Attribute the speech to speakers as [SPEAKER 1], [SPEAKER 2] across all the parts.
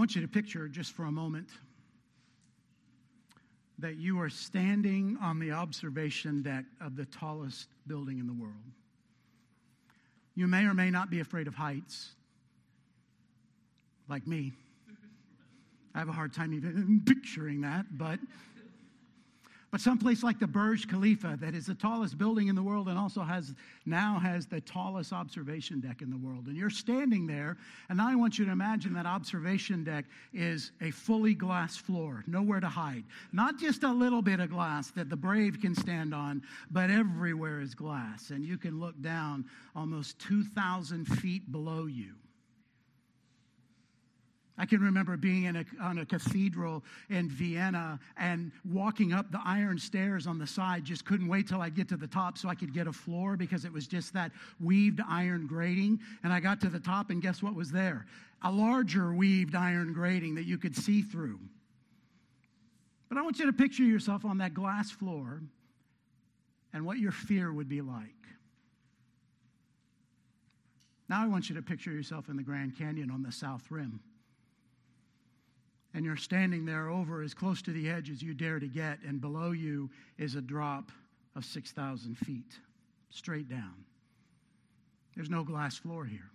[SPEAKER 1] want you to picture just for a moment that you are standing on the observation deck of the tallest building in the world. You may or may not be afraid of heights, like me. I have a hard time even picturing that, but but someplace like the Burj Khalifa, that is the tallest building in the world and also has now has the tallest observation deck in the world. And you're standing there, and I want you to imagine that observation deck is a fully glass floor, nowhere to hide. Not just a little bit of glass that the brave can stand on, but everywhere is glass. And you can look down almost 2,000 feet below you. I can remember being in a, on a cathedral in Vienna and walking up the iron stairs on the side. Just couldn't wait till I get to the top so I could get a floor because it was just that weaved iron grating. And I got to the top, and guess what was there? A larger weaved iron grating that you could see through. But I want you to picture yourself on that glass floor and what your fear would be like. Now I want you to picture yourself in the Grand Canyon on the South Rim and you're standing there over as close to the edge as you dare to get, and below you is a drop of 6,000 feet straight down. There's no glass floor here.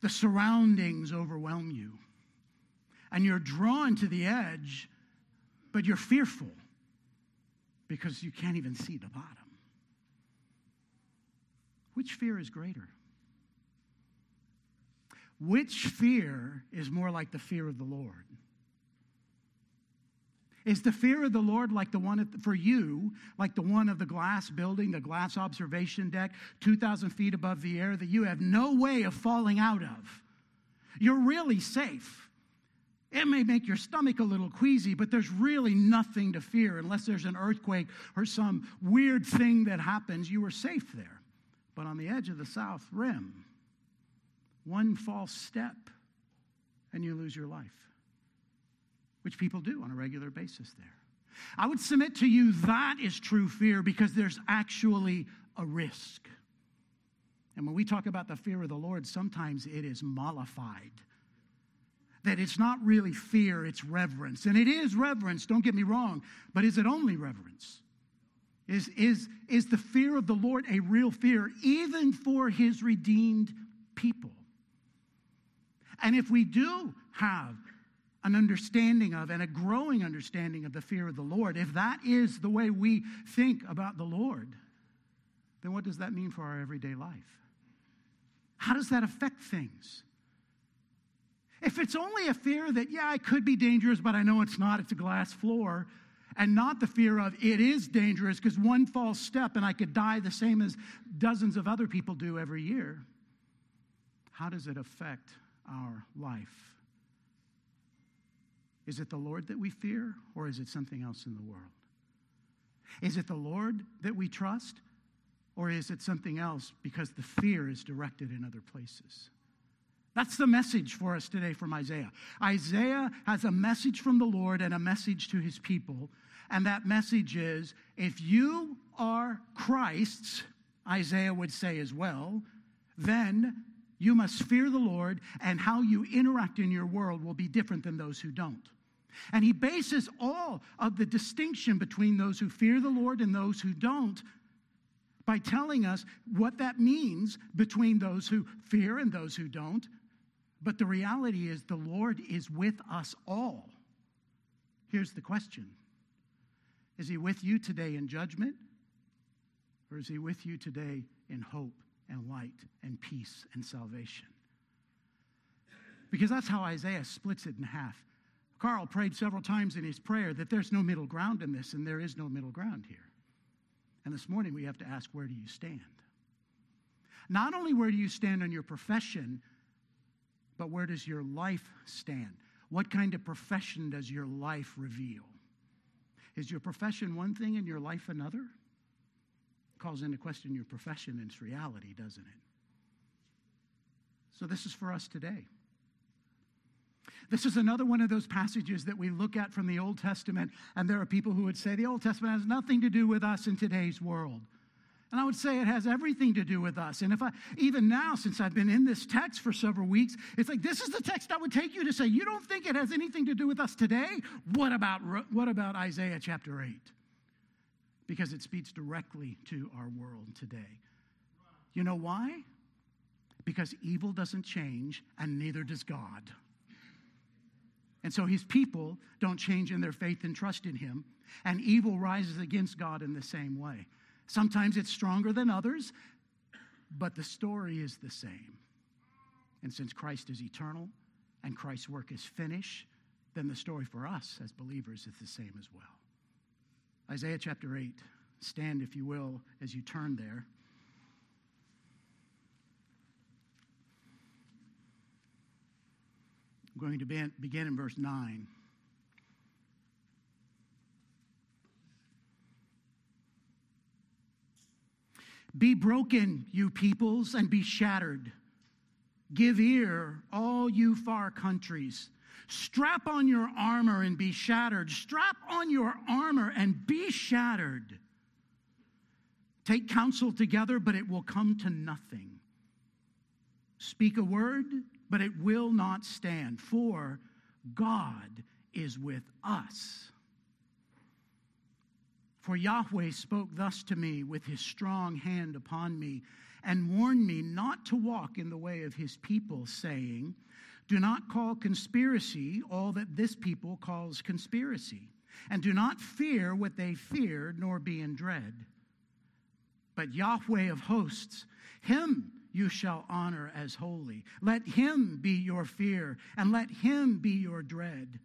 [SPEAKER 1] The surroundings overwhelm you, and you're drawn to the edge, but you're fearful because you can't even see the bottom. Which fear is greater? Which fear is more like the fear of the Lord? Is the fear of the Lord like the one for you, like the one of the glass building, the glass observation deck, 2,000 feet above the air that you have no way of falling out of? You're really safe. It may make your stomach a little queasy, but there's really nothing to fear unless there's an earthquake or some weird thing that happens. You are safe there. But on the edge of the south rim, one false step and you lose your life, which people do on a regular basis there. I would submit to you that is true fear because there's actually a risk. And when we talk about the fear of the Lord, sometimes it is mollified. That it's not really fear, it's reverence. And it is reverence, don't get me wrong, but is it only reverence? Is, is, is the fear of the Lord a real fear, even for his redeemed people? And if we do have an understanding of and a growing understanding of the fear of the Lord, if that is the way we think about the Lord, then what does that mean for our everyday life? How does that affect things? If it's only a fear that, yeah, it could be dangerous, but I know it's not, it's a glass floor, and not the fear of it is dangerous because one false step and I could die the same as dozens of other people do every year, how does it affect our life? Is it the Lord that we fear, or is it something else in the world? Is it the Lord that we trust, or is it something else because the fear is directed in other places? That's the message for us today from Isaiah. Isaiah has a message from the Lord and a message to his people. And that message is if you are Christ's, Isaiah would say as well, then you must fear the Lord, and how you interact in your world will be different than those who don't. And he bases all of the distinction between those who fear the Lord and those who don't by telling us what that means between those who fear and those who don't. But the reality is, the Lord is with us all. Here's the question Is he with you today in judgment, or is he with you today in hope and light and peace and salvation. Because that's how Isaiah splits it in half. Carl prayed several times in his prayer that there's no middle ground in this, and there is no middle ground here. And this morning we have to ask where do you stand? Not only where do you stand on your profession, but where does your life stand? What kind of profession does your life reveal? Is your profession one thing and your life another? Calls into question your profession and its reality, doesn't it? So, this is for us today. This is another one of those passages that we look at from the Old Testament, and there are people who would say the Old Testament has nothing to do with us in today's world. And I would say it has everything to do with us. And if I, even now, since I've been in this text for several weeks, it's like this is the text I would take you to say, you don't think it has anything to do with us today? What about, what about Isaiah chapter 8? Because it speaks directly to our world today. You know why? Because evil doesn't change, and neither does God. And so his people don't change in their faith and trust in him, and evil rises against God in the same way. Sometimes it's stronger than others, but the story is the same. And since Christ is eternal and Christ's work is finished, then the story for us as believers is the same as well. Isaiah chapter 8. Stand, if you will, as you turn there. I'm going to begin in verse 9. Be broken, you peoples, and be shattered. Give ear, all you far countries. Strap on your armor and be shattered. Strap on your armor and be shattered. Take counsel together, but it will come to nothing. Speak a word, but it will not stand, for God is with us. For Yahweh spoke thus to me with his strong hand upon me, and warned me not to walk in the way of his people, saying, Do not call conspiracy all that this people calls conspiracy, and do not fear what they feared, nor be in dread. But Yahweh of hosts, him you shall honor as holy. Let him be your fear, and let him be your dread.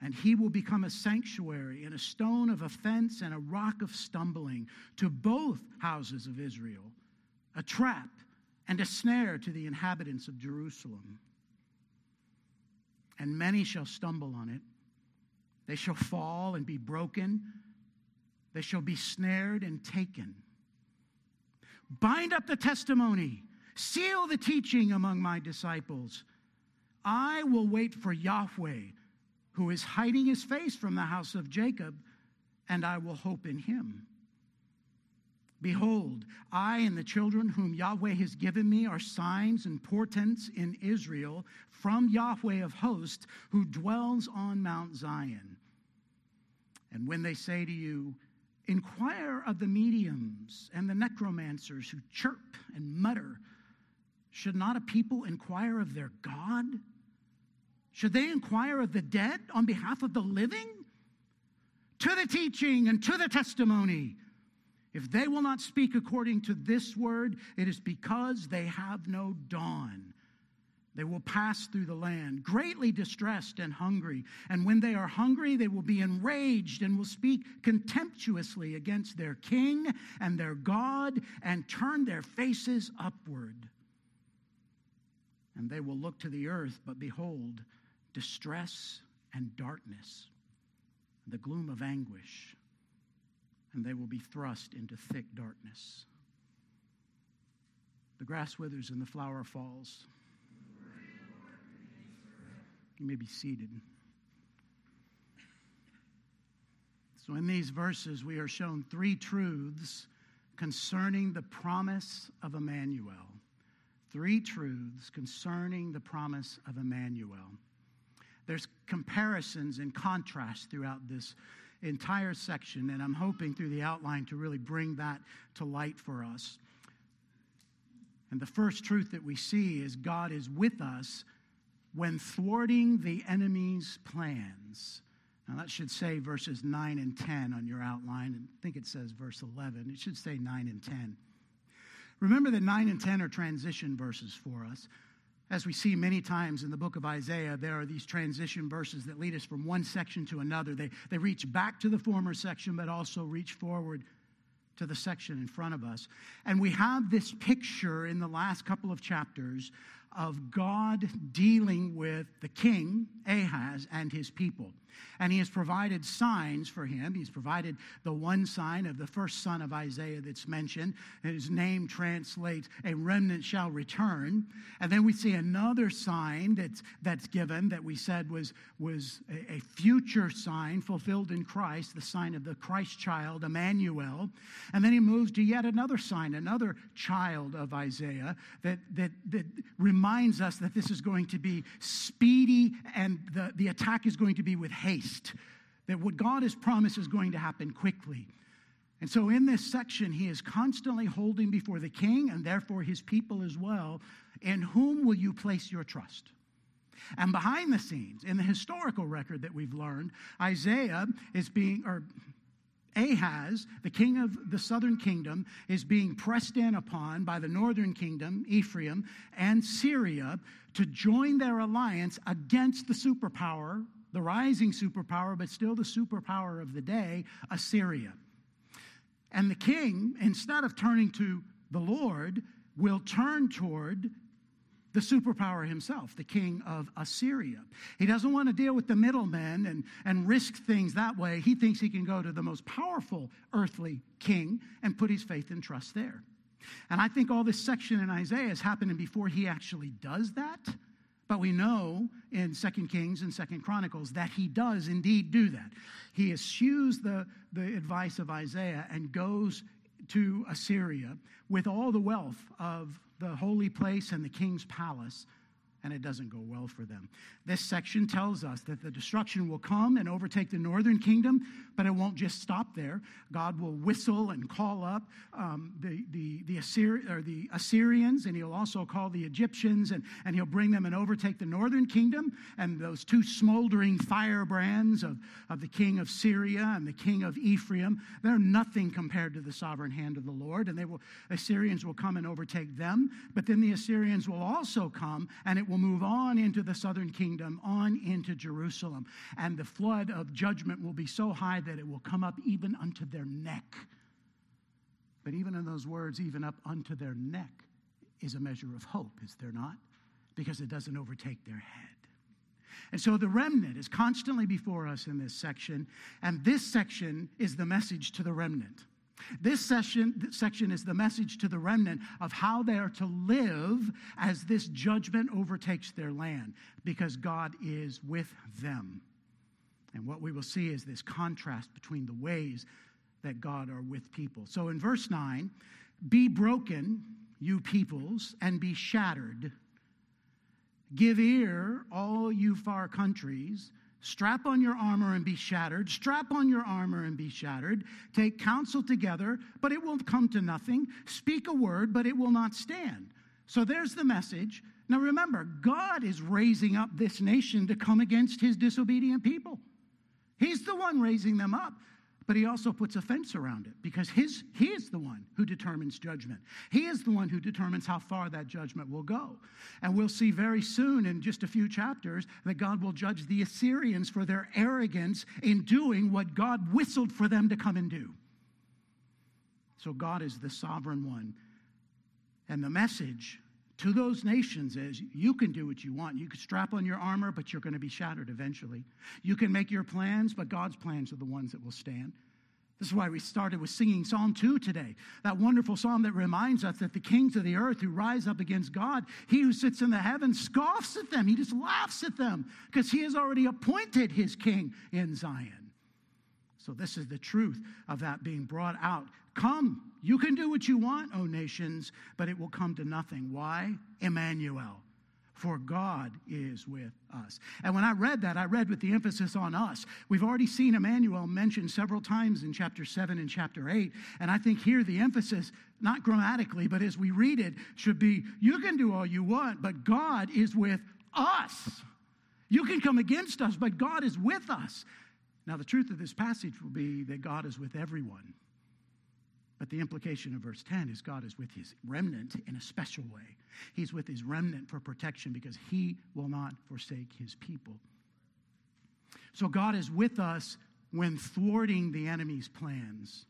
[SPEAKER 1] And he will become a sanctuary and a stone of offense and a rock of stumbling to both houses of Israel, a trap and a snare to the inhabitants of Jerusalem. And many shall stumble on it. They shall fall and be broken. They shall be snared and taken. Bind up the testimony, seal the teaching among my disciples. I will wait for Yahweh, who is hiding his face from the house of Jacob, and I will hope in him. Behold, I and the children whom Yahweh has given me are signs and portents in Israel from Yahweh of hosts, who dwells on Mount Zion. And when they say to you, Inquire of the mediums and the necromancers who chirp and mutter. Should not a people inquire of their God? Should they inquire of the dead on behalf of the living? To the teaching and to the testimony. If they will not speak according to this word, it is because they have no dawn. They will pass through the land, greatly distressed and hungry. And when they are hungry, they will be enraged and will speak contemptuously against their king and their God and turn their faces upward. And they will look to the earth, but behold, distress and darkness, the gloom of anguish, and they will be thrust into thick darkness. The grass withers and the flower falls you may be seated. So, in these verses, we are shown three truths concerning the promise of Emmanuel. Three truths concerning the promise of Emmanuel. There's comparisons and contrasts throughout this entire section, and I'm hoping through the outline to really bring that to light for us. And the first truth that we see is God is with us when thwarting the enemy's plans. Now, that should say verses 9 and 10 on your outline. and I think it says verse 11. It should say 9 and 10. Remember that 9 and 10 are transition verses for us. As we see many times in the book of Isaiah, there are these transition verses that lead us from one section to another. They, they reach back to the former section, but also reach forward to the section in front of us. And we have this picture in the last couple of chapters of God dealing with the king, Ahaz, and his people. And he has provided signs for him. He's provided the one sign of the first son of Isaiah that's mentioned. His name translates, a remnant shall return. And then we see another sign that's, that's given that we said was, was a, a future sign fulfilled in Christ, the sign of the Christ child, Emmanuel. And then he moves to yet another sign, another child of Isaiah that, that, that reminds us that this is going to be speedy and the, the attack is going to be with haste that what God has promised is going to happen quickly. And so in this section, he is constantly holding before the king and therefore his people as well. In whom will you place your trust? And behind the scenes, in the historical record that we've learned, Isaiah is being, or Ahaz, the king of the southern kingdom, is being pressed in upon by the northern kingdom, Ephraim, and Syria to join their alliance against the superpower the rising superpower, but still the superpower of the day, Assyria. And the king, instead of turning to the Lord, will turn toward the superpower himself, the king of Assyria. He doesn't want to deal with the middlemen and, and risk things that way. He thinks he can go to the most powerful earthly king and put his faith and trust there. And I think all this section in Isaiah is happening before he actually does that. But we know in Second Kings and Second Chronicles that he does indeed do that. He eschews the, the advice of Isaiah and goes to Assyria with all the wealth of the holy place and the king's palace and it doesn't go well for them. This section tells us that the destruction will come and overtake the northern kingdom, but it won't just stop there. God will whistle and call up um, the, the, the, Assyri- or the Assyrians, and he'll also call the Egyptians, and, and he'll bring them and overtake the northern kingdom. And those two smoldering firebrands of, of the king of Syria and the king of Ephraim, they're nothing compared to the sovereign hand of the Lord. And they will, Assyrians will come and overtake them, but then the Assyrians will also come, and it will will move on into the southern kingdom, on into Jerusalem. And the flood of judgment will be so high that it will come up even unto their neck. But even in those words, even up unto their neck, is a measure of hope, is there not? Because it doesn't overtake their head. And so the remnant is constantly before us in this section, and this section is the message to the remnant. This session, section is the message to the remnant of how they are to live as this judgment overtakes their land, because God is with them. And what we will see is this contrast between the ways that God are with people. So in verse 9, be broken, you peoples, and be shattered. Give ear, all you far countries Strap on your armor and be shattered. Strap on your armor and be shattered. Take counsel together, but it will come to nothing. Speak a word, but it will not stand. So there's the message. Now remember, God is raising up this nation to come against his disobedient people. He's the one raising them up. But he also puts a fence around it because his, he is the one who determines judgment. He is the one who determines how far that judgment will go. And we'll see very soon in just a few chapters that God will judge the Assyrians for their arrogance in doing what God whistled for them to come and do. So God is the sovereign one. And the message to those nations is you can do what you want. You can strap on your armor, but you're going to be shattered eventually. You can make your plans, but God's plans are the ones that will stand. This is why we started with singing Psalm 2 today. That wonderful psalm that reminds us that the kings of the earth who rise up against God, he who sits in the heavens scoffs at them. He just laughs at them because he has already appointed his king in Zion. So, this is the truth of that being brought out. Come, you can do what you want, O nations, but it will come to nothing. Why? Emmanuel. For God is with us. And when I read that, I read with the emphasis on us. We've already seen Emmanuel mentioned several times in chapter 7 and chapter 8. And I think here the emphasis, not grammatically, but as we read it, should be you can do all you want, but God is with us. You can come against us, but God is with us. Now, the truth of this passage will be that God is with everyone. But the implication of verse 10 is God is with his remnant in a special way. He's with his remnant for protection because he will not forsake his people. So God is with us when thwarting the enemy's plans.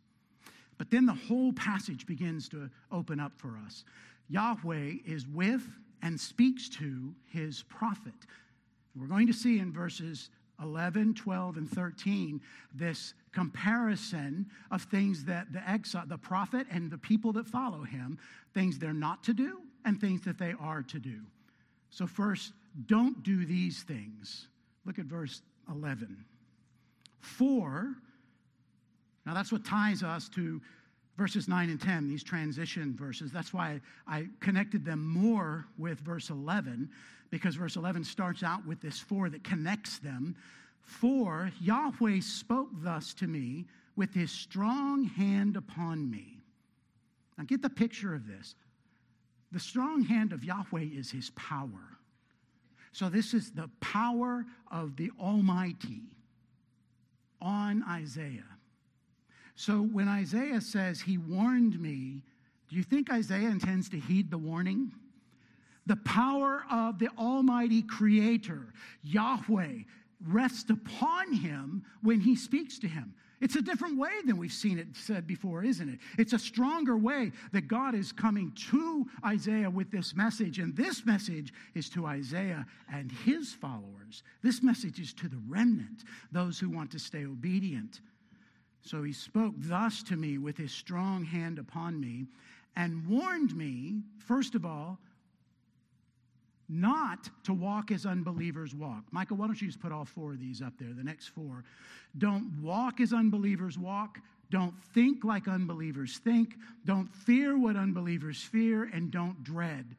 [SPEAKER 1] But then the whole passage begins to open up for us. Yahweh is with and speaks to his prophet. We're going to see in verses 11, 12, and 13, this comparison of things that the exile, the prophet and the people that follow him, things they're not to do and things that they are to do. So, first, don't do these things. Look at verse 11. For, now that's what ties us to verses 9 and 10, these transition verses. That's why I connected them more with verse 11, because verse 11 starts out with this for that connects them. For Yahweh spoke thus to me with his strong hand upon me. Now get the picture of this. The strong hand of Yahweh is his power. So this is the power of the Almighty on Isaiah. So when Isaiah says, He warned me, do you think Isaiah intends to heed the warning? The power of the Almighty Creator, Yahweh, rests upon him when he speaks to him. It's a different way than we've seen it said before, isn't it? It's a stronger way that God is coming to Isaiah with this message. And this message is to Isaiah and his followers. This message is to the remnant, those who want to stay obedient. So he spoke thus to me with his strong hand upon me and warned me, first of all, not to walk as unbelievers walk. Michael, why don't you just put all four of these up there, the next four? Don't walk as unbelievers walk. Don't think like unbelievers think. Don't fear what unbelievers fear. And don't dread.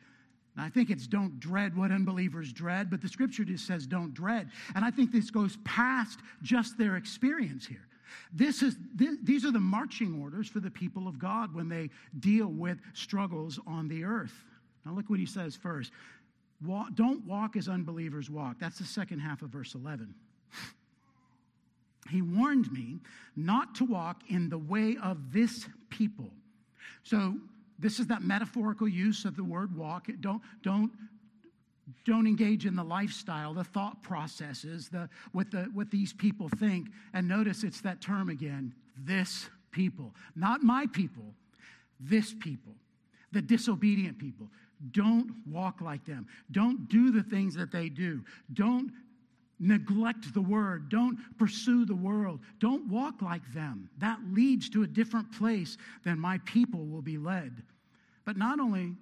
[SPEAKER 1] And I think it's don't dread what unbelievers dread, but the scripture just says don't dread. And I think this goes past just their experience here. This is, these are the marching orders for the people of God when they deal with struggles on the earth. Now, look what he says first. Walk, don't walk as unbelievers walk. That's the second half of verse 11. He warned me not to walk in the way of this people. So, this is that metaphorical use of the word walk. Don't, don't don't engage in the lifestyle, the thought processes, the, what, the, what these people think. And notice it's that term again this people. Not my people, this people, the disobedient people. Don't walk like them. Don't do the things that they do. Don't neglect the word. Don't pursue the world. Don't walk like them. That leads to a different place than my people will be led. But not only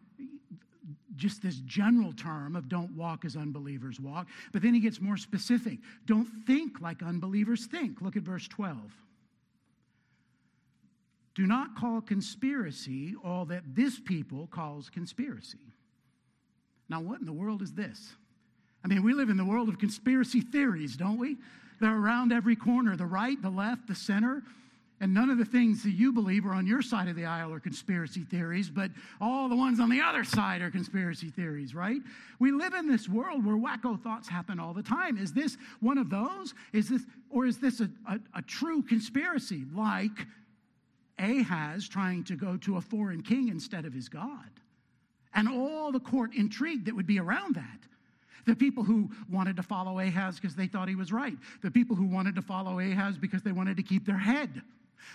[SPEAKER 1] just this general term of don't walk as unbelievers walk, but then he gets more specific. Don't think like unbelievers think. Look at verse 12. Do not call conspiracy all that this people calls conspiracy. Now, what in the world is this? I mean, we live in the world of conspiracy theories, don't we? They're around every corner the right, the left, the center. And none of the things that you believe are on your side of the aisle are conspiracy theories, but all the ones on the other side are conspiracy theories, right? We live in this world where wacko thoughts happen all the time. Is this one of those? Is this, or is this a, a, a true conspiracy like Ahaz trying to go to a foreign king instead of his God? And all the court intrigue that would be around that. The people who wanted to follow Ahaz because they thought he was right. The people who wanted to follow Ahaz because they wanted to keep their head.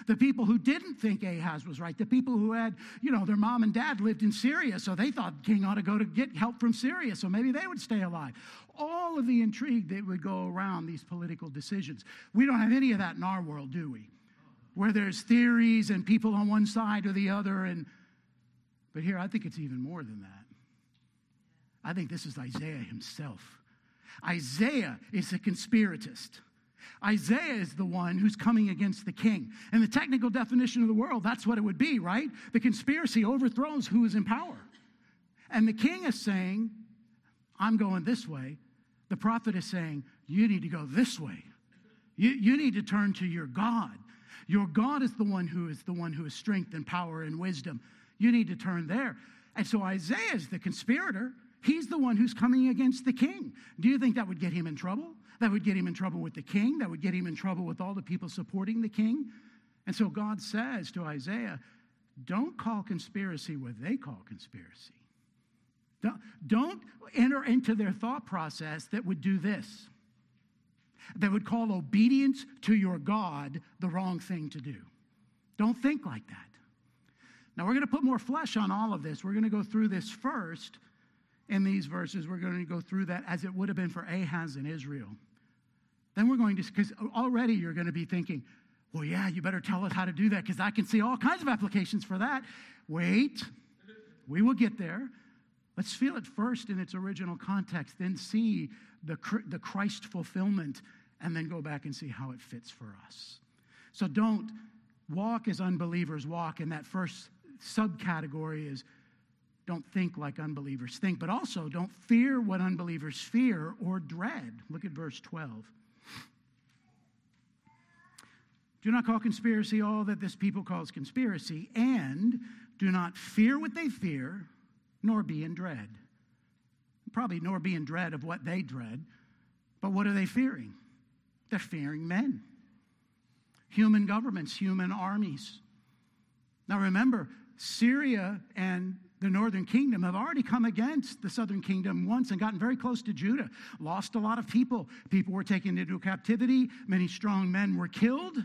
[SPEAKER 1] The people who didn't think Ahaz was right, the people who had, you know, their mom and dad lived in Syria, so they thought king ought to go to get help from Syria, so maybe they would stay alive. All of the intrigue that would go around these political decisions. We don't have any of that in our world, do we? Where there's theories and people on one side or the other, and but here I think it's even more than that. I think this is Isaiah himself. Isaiah is a conspiratist. Isaiah is the one who's coming against the king. And the technical definition of the world, that's what it would be, right? The conspiracy overthrows who is in power. And the king is saying, I'm going this way. The prophet is saying, You need to go this way. You, you need to turn to your God. Your God is the one who is the one who is strength and power and wisdom. You need to turn there. And so Isaiah is the conspirator. He's the one who's coming against the king. Do you think that would get him in trouble? That would get him in trouble with the king. That would get him in trouble with all the people supporting the king. And so God says to Isaiah, don't call conspiracy what they call conspiracy. Don't, don't enter into their thought process that would do this, that would call obedience to your God the wrong thing to do. Don't think like that. Now, we're going to put more flesh on all of this. We're going to go through this first in these verses. We're going to go through that as it would have been for Ahaz in Israel. Then we're going to, because already you're going to be thinking, well, yeah, you better tell us how to do that because I can see all kinds of applications for that. Wait, we will get there. Let's feel it first in its original context, then see the, the Christ fulfillment, and then go back and see how it fits for us. So don't walk as unbelievers walk, and that first subcategory is don't think like unbelievers think, but also don't fear what unbelievers fear or dread. Look at verse 12. Do not call conspiracy all that this people calls conspiracy, and do not fear what they fear, nor be in dread. Probably nor be in dread of what they dread, but what are they fearing? They're fearing men, human governments, human armies. Now remember, Syria and the northern kingdom have already come against the southern kingdom once and gotten very close to Judah, lost a lot of people. People were taken into captivity, many strong men were killed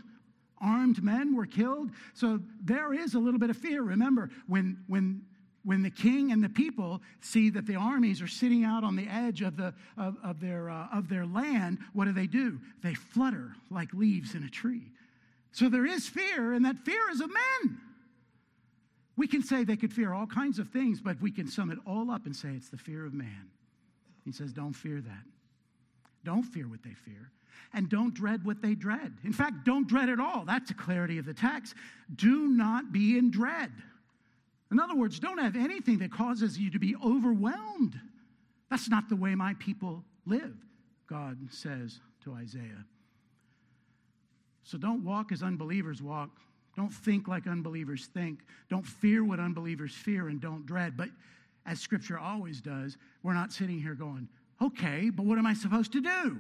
[SPEAKER 1] armed men were killed. So there is a little bit of fear. Remember, when, when, when the king and the people see that the armies are sitting out on the edge of, the, of, of their, uh, of their land, what do they do? They flutter like leaves in a tree. So there is fear, and that fear is of men. We can say they could fear all kinds of things, but we can sum it all up and say it's the fear of man. He says, Don't fear that. Don't fear what they fear and don't dread what they dread. In fact, don't dread at all. That's the clarity of the text. Do not be in dread. In other words, don't have anything that causes you to be overwhelmed. That's not the way my people live, God says to Isaiah. So don't walk as unbelievers walk. Don't think like unbelievers think. Don't fear what unbelievers fear and don't dread. But as scripture always does, we're not sitting here going, okay, but what am I supposed to do?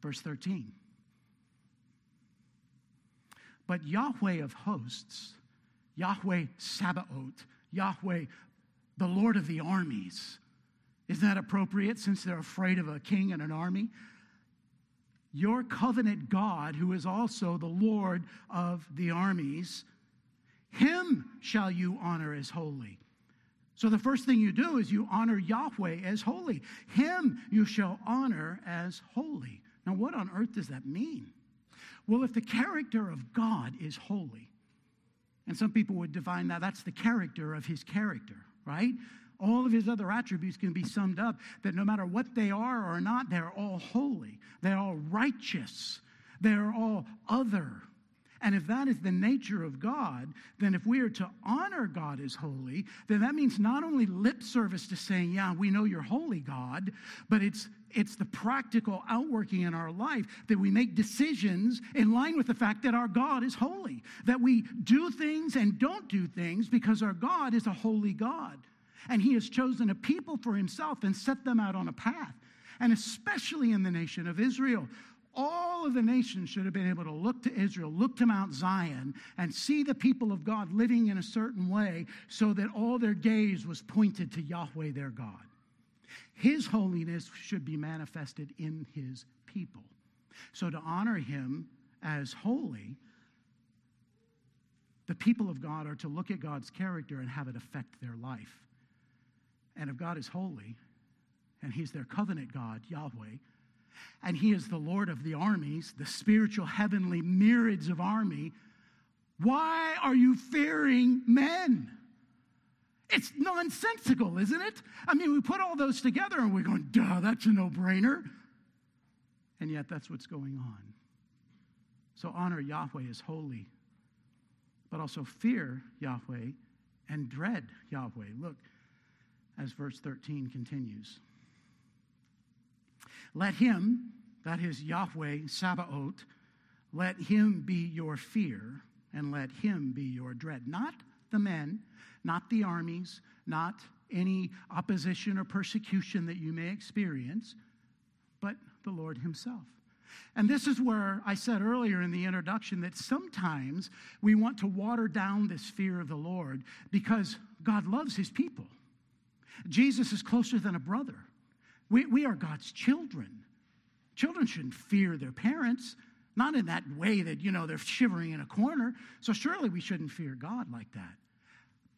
[SPEAKER 1] Verse 13. But Yahweh of hosts, Yahweh Sabaoth, Yahweh, the Lord of the armies, is that appropriate since they're afraid of a king and an army? Your covenant God, who is also the Lord of the armies, him shall you honor as holy. So the first thing you do is you honor Yahweh as holy. Him you shall honor as holy. Now, what on earth does that mean? Well, if the character of God is holy, and some people would define that that's the character of his character, right? All of his other attributes can be summed up that no matter what they are or not, they're all holy, they're all righteous, they're all other. And if that is the nature of God, then if we are to honor God as holy, then that means not only lip service to saying, Yeah, we know you're holy, God, but it's it's the practical outworking in our life that we make decisions in line with the fact that our God is holy, that we do things and don't do things because our God is a holy God. And He has chosen a people for Himself and set them out on a path. And especially in the nation of Israel, all of the nations should have been able to look to Israel, look to Mount Zion, and see the people of God living in a certain way so that all their gaze was pointed to Yahweh their God. His holiness should be manifested in his people. So to honor him as holy, the people of God are to look at God's character and have it affect their life. And if God is holy, and he's their covenant God, Yahweh, and he is the Lord of the armies, the spiritual heavenly myriads of army. Why are you fearing men? It's nonsensical, isn't it? I mean, we put all those together and we're going, duh, that's a no brainer. And yet, that's what's going on. So, honor Yahweh as holy, but also fear Yahweh and dread Yahweh. Look as verse 13 continues. Let him, that is Yahweh Sabaoth, let him be your fear and let him be your dread. Not the men, not the armies, not any opposition or persecution that you may experience, but the Lord Himself. And this is where I said earlier in the introduction that sometimes we want to water down this fear of the Lord because God loves His people. Jesus is closer than a brother. We, we are God's children. Children shouldn't fear their parents, not in that way that, you know, they're shivering in a corner. So surely we shouldn't fear God like that.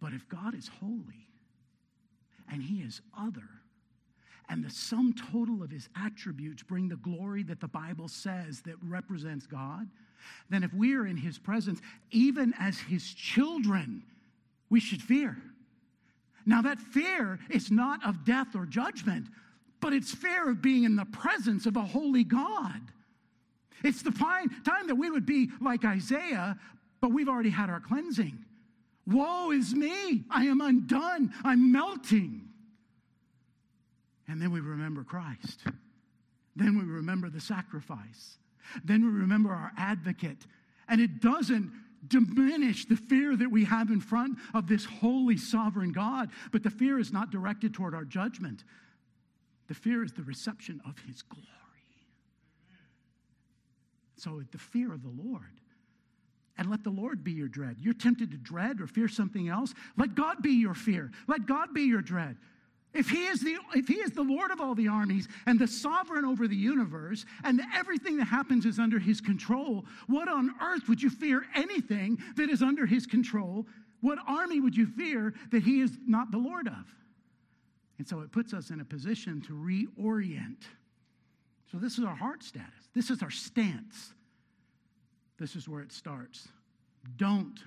[SPEAKER 1] But if God is holy and he is other, and the sum total of his attributes bring the glory that the Bible says that represents God, then if we are in his presence, even as his children, we should fear. Now, that fear is not of death or judgment, but it's fear of being in the presence of a holy God. It's the fine time that we would be like Isaiah, but we've already had our cleansing. Woe is me! I am undone. I'm melting. And then we remember Christ. Then we remember the sacrifice. Then we remember our advocate. And it doesn't diminish the fear that we have in front of this holy, sovereign God, but the fear is not directed toward our judgment. The fear is the reception of his glory. So the fear of the Lord. And let the Lord be your dread. You're tempted to dread or fear something else. Let God be your fear. Let God be your dread. If he, is the, if he is the Lord of all the armies and the sovereign over the universe, and everything that happens is under his control, what on earth would you fear anything that is under his control? What army would you fear that he is not the Lord of? And so it puts us in a position to reorient. So, this is our heart status. This is our stance. This is where it starts. Don't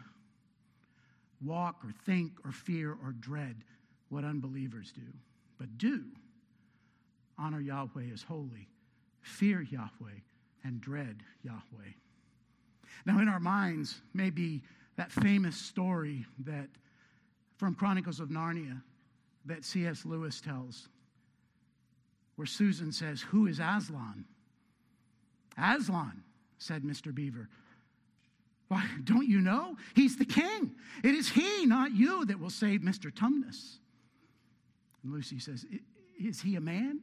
[SPEAKER 1] walk or think or fear or dread what unbelievers do, but do honor Yahweh as holy, fear Yahweh, and dread Yahweh. Now, in our minds, maybe that famous story that from Chronicles of Narnia that C.S. Lewis tells, where Susan says, Who is Aslan? Aslan, said Mr. Beaver. Why, don't you know? He's the king. It is he, not you, that will save Mr. Tumnus. And Lucy says, Is he a man?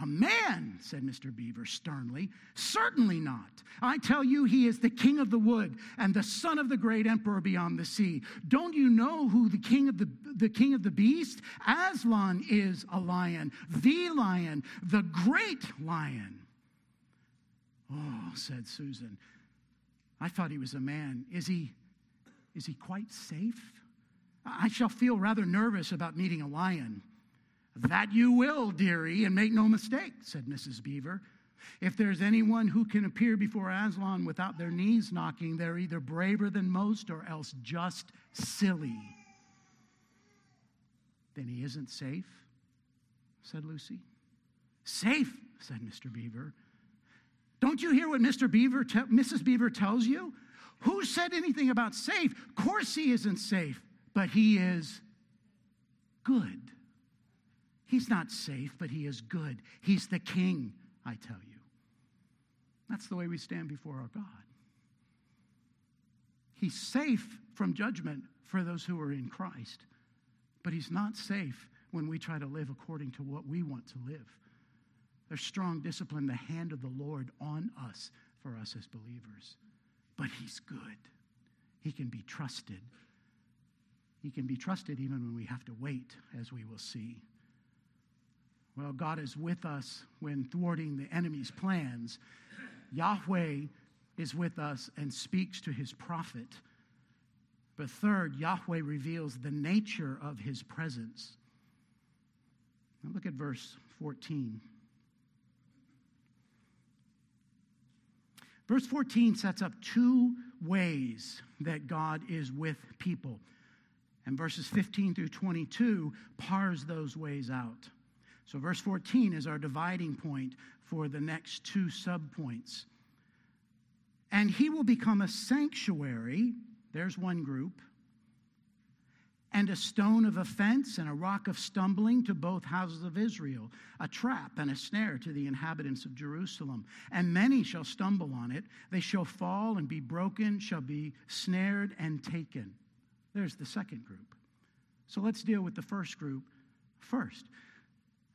[SPEAKER 1] A man, said Mr. Beaver sternly. Certainly not. I tell you, he is the king of the wood and the son of the great emperor beyond the sea. Don't you know who the king of the, the king of the beast? Aslan is a lion, the lion, the great lion. Oh, said Susan. I thought he was a man. Is he is he quite safe? I shall feel rather nervous about meeting a lion. That you will, dearie, and make no mistake, said Mrs. Beaver. If there's anyone who can appear before Aslan without their knees knocking, they're either braver than most or else just silly. Then he isn't safe, said Lucy. Safe, said Mr. Beaver. Don't you hear what Mr. Beaver te- Mrs. Beaver tells you? Who said anything about safe? Of course he isn't safe, but he is good. He's not safe, but he is good. He's the king, I tell you. That's the way we stand before our God. He's safe from judgment for those who are in Christ, but he's not safe when we try to live according to what we want to live. There's strong discipline, the hand of the Lord on us for us as believers. But he's good. He can be trusted. He can be trusted even when we have to wait, as we will see. Well, God is with us when thwarting the enemy's plans. Yahweh is with us and speaks to his prophet. But third, Yahweh reveals the nature of his presence. Now look at verse 14. Verse 14 sets up two ways that God is with people. And verses 15 through 22 parse those ways out. So, verse 14 is our dividing point for the next two subpoints. And he will become a sanctuary, there's one group, and a stone of offense and a rock of stumbling to both houses of Israel, a trap and a snare to the inhabitants of Jerusalem. And many shall stumble on it. They shall fall and be broken, shall be snared and taken. There's the second group. So let's deal with the first group first.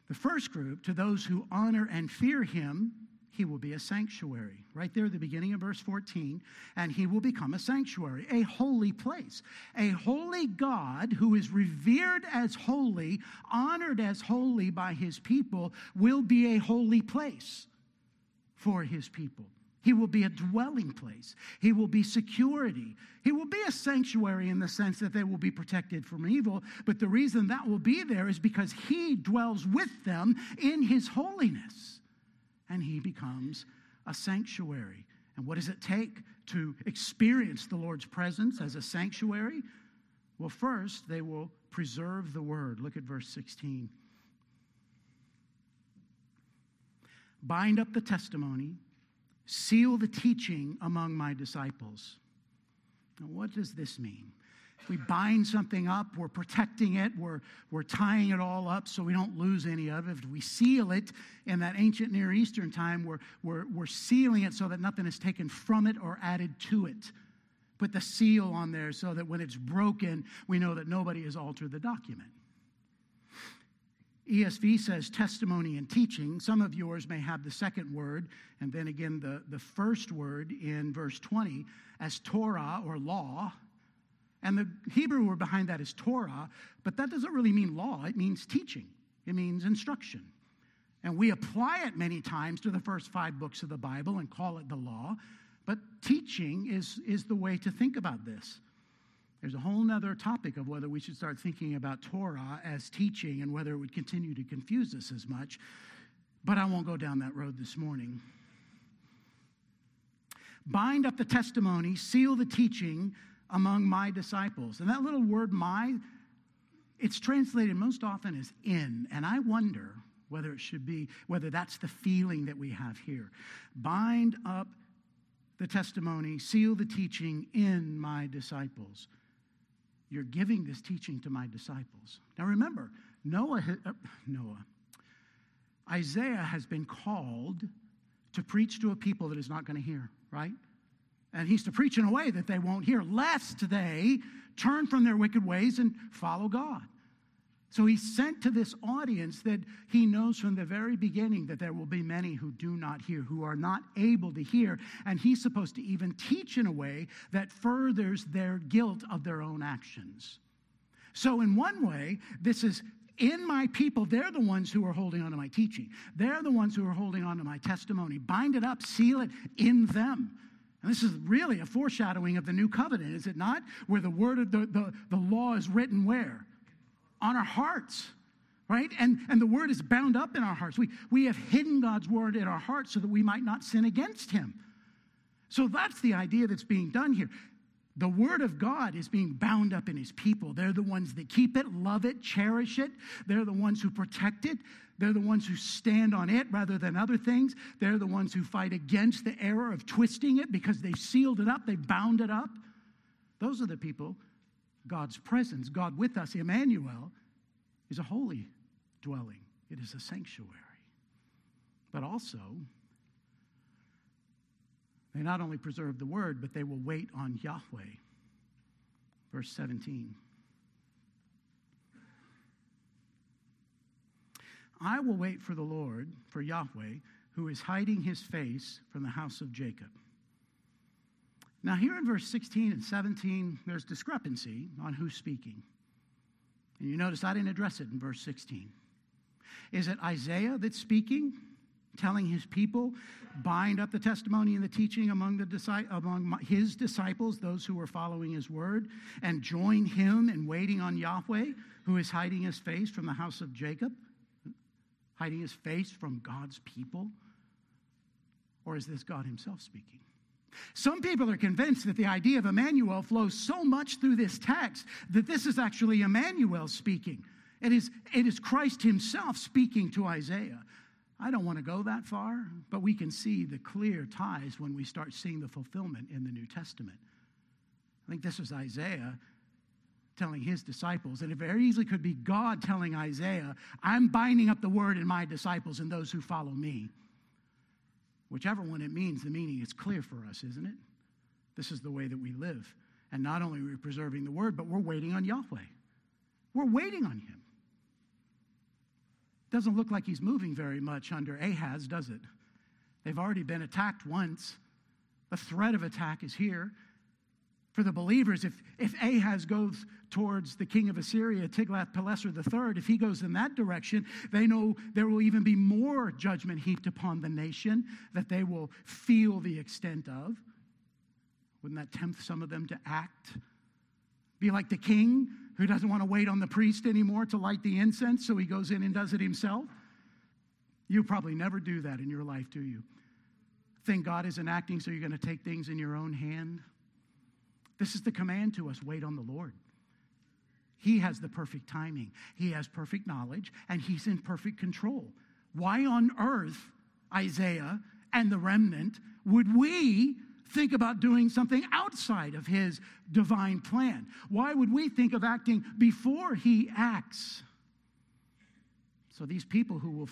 [SPEAKER 1] The first group, to those who honor and fear him, he will be a sanctuary. Right there at the beginning of verse 14, and he will become a sanctuary, a holy place. A holy God who is revered as holy, honored as holy by his people, will be a holy place for his people. He will be a dwelling place. He will be security. He will be a sanctuary in the sense that they will be protected from evil. But the reason that will be there is because He dwells with them in His holiness. And He becomes a sanctuary. And what does it take to experience the Lord's presence as a sanctuary? Well, first, they will preserve the word. Look at verse 16. Bind up the testimony seal the teaching among my disciples. Now, what does this mean? If we bind something up, we're protecting it, we're, we're tying it all up so we don't lose any of it. If we seal it in that ancient Near Eastern time, we're, we're, we're sealing it so that nothing is taken from it or added to it. Put the seal on there so that when it's broken, we know that nobody has altered the document. ESV says testimony and teaching. Some of yours may have the second word, and then again the, the first word in verse 20 as Torah or law. And the Hebrew word behind that is Torah, but that doesn't really mean law, it means teaching, it means instruction. And we apply it many times to the first five books of the Bible and call it the law, but teaching is, is the way to think about this. There's a whole other topic of whether we should start thinking about Torah as teaching and whether it would continue to confuse us as much. But I won't go down that road this morning. Bind up the testimony, seal the teaching among my disciples. And that little word, my, it's translated most often as in. And I wonder whether it should be, whether that's the feeling that we have here. Bind up the testimony, seal the teaching in my disciples. You're giving this teaching to my disciples. Now remember, Noah, uh, Noah, Isaiah has been called to preach to a people that is not going to hear, right? And he's to preach in a way that they won't hear, lest they turn from their wicked ways and follow God. So he's sent to this audience that he knows from the very beginning that there will be many who do not hear, who are not able to hear. And he's supposed to even teach in a way that furthers their guilt of their own actions. So, in one way, this is in my people, they're the ones who are holding on to my teaching. They're the ones who are holding on to my testimony. Bind it up, seal it in them. And this is really a foreshadowing of the new covenant, is it not? Where the word of the, the, the law is written where? On our hearts, right? And, and the word is bound up in our hearts. We, we have hidden God's word in our hearts so that we might not sin against him. So that's the idea that's being done here. The word of God is being bound up in his people. They're the ones that keep it, love it, cherish it. They're the ones who protect it. They're the ones who stand on it rather than other things. They're the ones who fight against the error of twisting it because they've sealed it up, they've bound it up. Those are the people God's presence, God with us, Emmanuel, is a holy dwelling, it is a sanctuary. But also, they not only preserve the word, but they will wait on Yahweh. Verse 17. I will wait for the Lord, for Yahweh, who is hiding his face from the house of Jacob. Now, here in verse 16 and 17, there's discrepancy on who's speaking. And you notice I didn't address it in verse 16. Is it Isaiah that's speaking, telling his people, bind up the testimony and the teaching among, the among his disciples, those who are following his word, and join him in waiting on Yahweh, who is hiding his face from the house of Jacob, hiding his face from God's people? Or is this God himself speaking? Some people are convinced that the idea of Emmanuel flows so much through this text that this is actually Emmanuel speaking. It is, it is Christ himself speaking to Isaiah. I don't want to go that far, but we can see the clear ties when we start seeing the fulfillment in the New Testament. I think this is Isaiah telling his disciples, and it very easily could be God telling Isaiah, I'm binding up the word in my disciples and those who follow me. Whichever one it means, the meaning is clear for us, isn't it? This is the way that we live. And not only are we preserving the word, but we're waiting on Yahweh. We're waiting on him. Doesn't look like he's moving very much under Ahaz, does it? They've already been attacked once. The threat of attack is here. For the believers, if, if Ahaz goes towards the king of Assyria, Tiglath-Pileser III, if he goes in that direction, they know there will even be more judgment heaped upon the nation that they will feel the extent of. Wouldn't that tempt some of them to act? Be like the king who doesn't want to wait on the priest anymore to light the incense, so he goes in and does it himself? You probably never do that in your life, do you? Think God isn't acting, so you're going to take things in your own hand? This is the command to us wait on the Lord. He has the perfect timing, He has perfect knowledge, and He's in perfect control. Why on earth, Isaiah and the remnant, would we think about doing something outside of His divine plan? Why would we think of acting before He acts? So these people who will,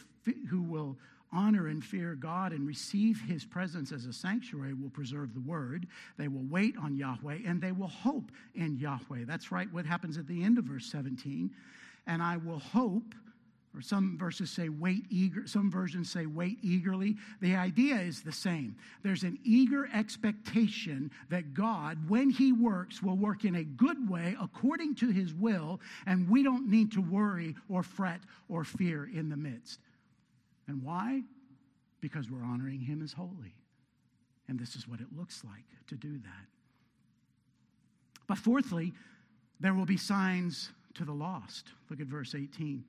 [SPEAKER 1] who will honor and fear God and receive his presence as a sanctuary will preserve the word. They will wait on Yahweh and they will hope in Yahweh. That's right, what happens at the end of verse 17. And I will hope, or some verses say wait eager, some versions say wait eagerly. The idea is the same. There's an eager expectation that God, when he works, will work in a good way according to his will, and we don't need to worry or fret or fear in the midst. And why? Because we're honoring him as holy. And this is what it looks like to do that. But fourthly, there will be signs to the lost. Look at verse 18.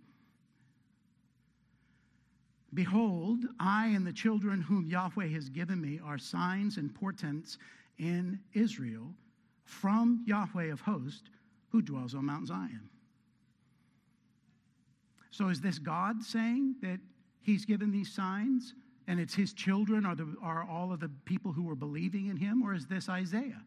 [SPEAKER 1] Behold, I and the children whom Yahweh has given me are signs and portents in Israel from Yahweh of hosts who dwells on Mount Zion. So is this God saying that he's given these signs and it's his children are, the, are all of the people who are believing in him, or is this Isaiah?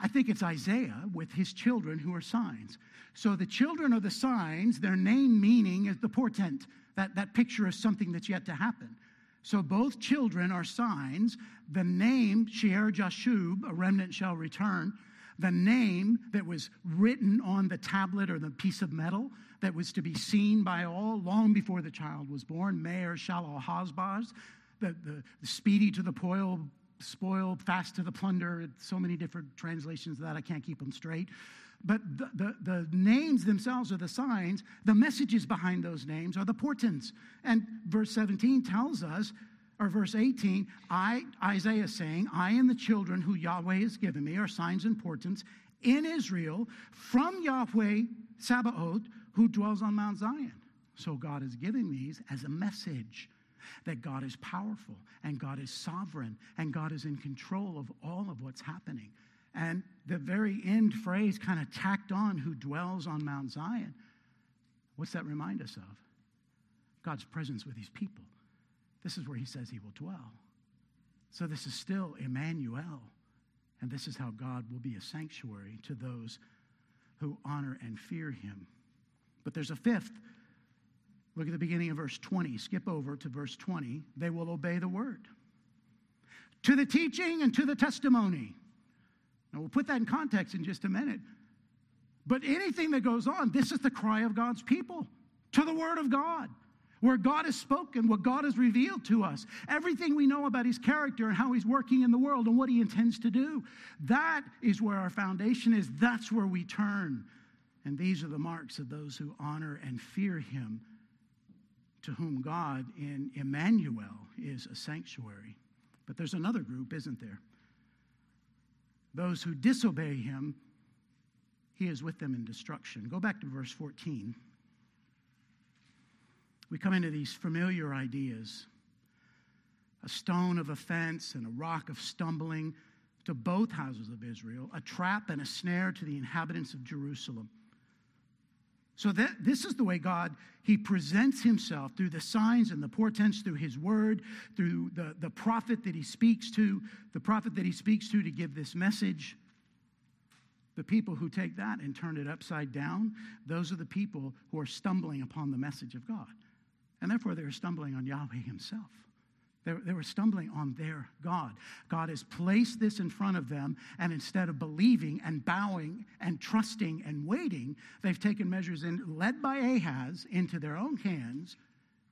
[SPEAKER 1] I think it's Isaiah with his children who are signs. So the children are the signs, their name meaning is the portent. That, that picture is something that's yet to happen. So both children are signs. The name, Shear Jashub, a remnant shall return, the name that was written on the tablet or the piece of metal that was to be seen by all long before the child was born, Maher-shalal-hash-baz, the, the, the speedy to the poil, spoil, fast to the plunder, so many different translations of that, I can't keep them straight. But the, the, the, names themselves are the signs. The messages behind those names are the portents. And verse 17 tells us or verse 18, I, Isaiah saying, I and the children who Yahweh has given me are signs and portents in Israel from Yahweh Sabaoth, who dwells on Mount Zion. So God is giving these as a message that God is powerful and God is sovereign and God is in control of all of what's happening. And the very end phrase kind of tacked on, who dwells on Mount Zion. What's that remind us of? God's presence with his people. This is where he says he will dwell. So this is still Emmanuel. And this is how God will be a sanctuary to those who honor and fear him. But there's a fifth. Look at the beginning of verse 20. Skip over to verse 20. They will obey the word. To the teaching and to the testimony. Now, we'll put that in context in just a minute. But anything that goes on, this is the cry of God's people to the word of God where God has spoken, what God has revealed to us, everything we know about his character and how he's working in the world and what he intends to do. That is where our foundation is. That's where we turn. And these are the marks of those who honor and fear him, to whom God in Emmanuel is a sanctuary. But there's another group, isn't there? Those who disobey him, he is with them in destruction. Go back to verse 14 we come into these familiar ideas a stone of offense and a rock of stumbling to both houses of Israel, a trap and a snare to the inhabitants of Jerusalem. So that this is the way God he presents himself through the signs and the portents through his word, through the, the prophet that he speaks to, the prophet that he speaks to to give this message. The people who take that and turn it upside down, those are the people who are stumbling upon the message of God. And therefore, they were stumbling on Yahweh himself. They, they were stumbling on their God. God has placed this in front of them, and instead of believing and bowing and trusting and waiting, they've taken measures in, led by Ahaz into their own hands,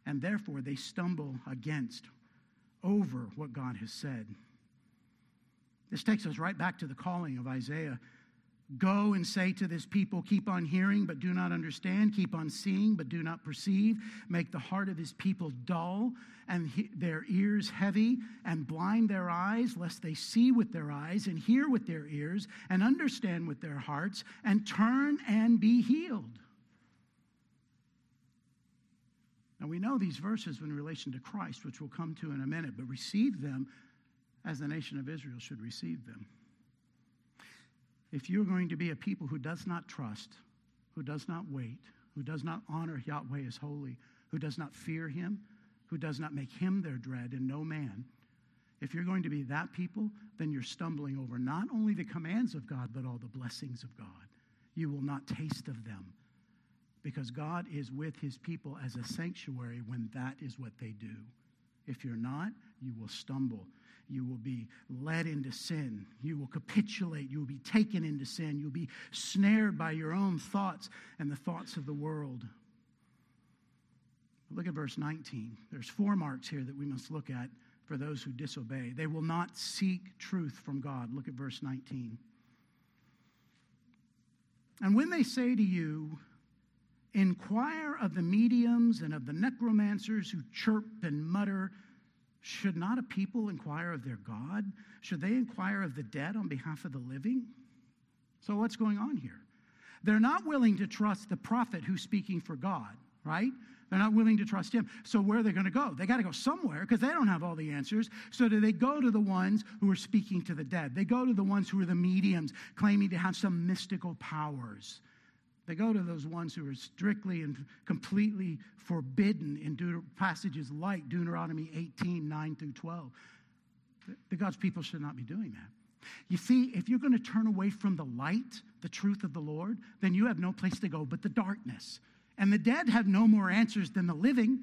[SPEAKER 1] and therefore they stumble against, over what God has said. This takes us right back to the calling of Isaiah. Go and say to this people, Keep on hearing, but do not understand. Keep on seeing, but do not perceive. Make the heart of this people dull and he- their ears heavy, and blind their eyes, lest they see with their eyes, and hear with their ears, and understand with their hearts, and turn and be healed. Now, we know these verses in relation to Christ, which we'll come to in a minute, but receive them as the nation of Israel should receive them. If you're going to be a people who does not trust, who does not wait, who does not honor Yahweh as holy, who does not fear him, who does not make him their dread and no man, if you're going to be that people, then you're stumbling over not only the commands of God, but all the blessings of God. You will not taste of them because God is with his people as a sanctuary when that is what they do. If you're not, you will stumble. You will be led into sin. You will capitulate. You will be taken into sin. You'll be snared by your own thoughts and the thoughts of the world. Look at verse 19. There's four marks here that we must look at for those who disobey. They will not seek truth from God. Look at verse 19. And when they say to you, Inquire of the mediums and of the necromancers who chirp and mutter. Should not a people inquire of their God? Should they inquire of the dead on behalf of the living? So, what's going on here? They're not willing to trust the prophet who's speaking for God, right? They're not willing to trust him. So, where are they going to go? They got to go somewhere because they don't have all the answers. So, do they go to the ones who are speaking to the dead? They go to the ones who are the mediums, claiming to have some mystical powers. They go to those ones who are strictly and completely forbidden in passages like Deuteronomy 18, 9 through 12. The God's people should not be doing that. You see, if you're going to turn away from the light, the truth of the Lord, then you have no place to go but the darkness. And the dead have no more answers than the living.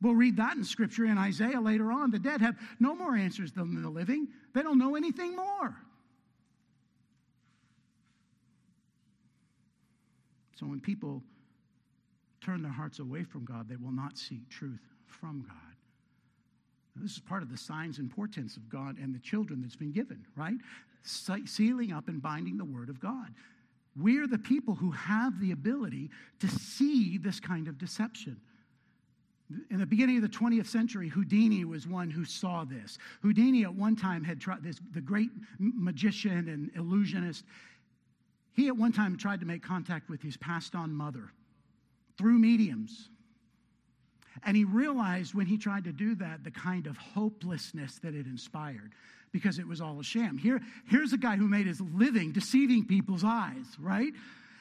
[SPEAKER 1] We'll read that in Scripture in Isaiah later on. The dead have no more answers than the living, they don't know anything more. So when people turn their hearts away from God, they will not seek truth from God. This is part of the signs and portents of God and the children that's been given, right? Sealing up and binding the word of God. We're the people who have the ability to see this kind of deception. In the beginning of the 20th century, Houdini was one who saw this. Houdini at one time had tried this, the great magician and illusionist. He at one time tried to make contact with his passed on mother through mediums. And he realized when he tried to do that the kind of hopelessness that it inspired because it was all a sham. Here, here's a guy who made his living deceiving people's eyes, right?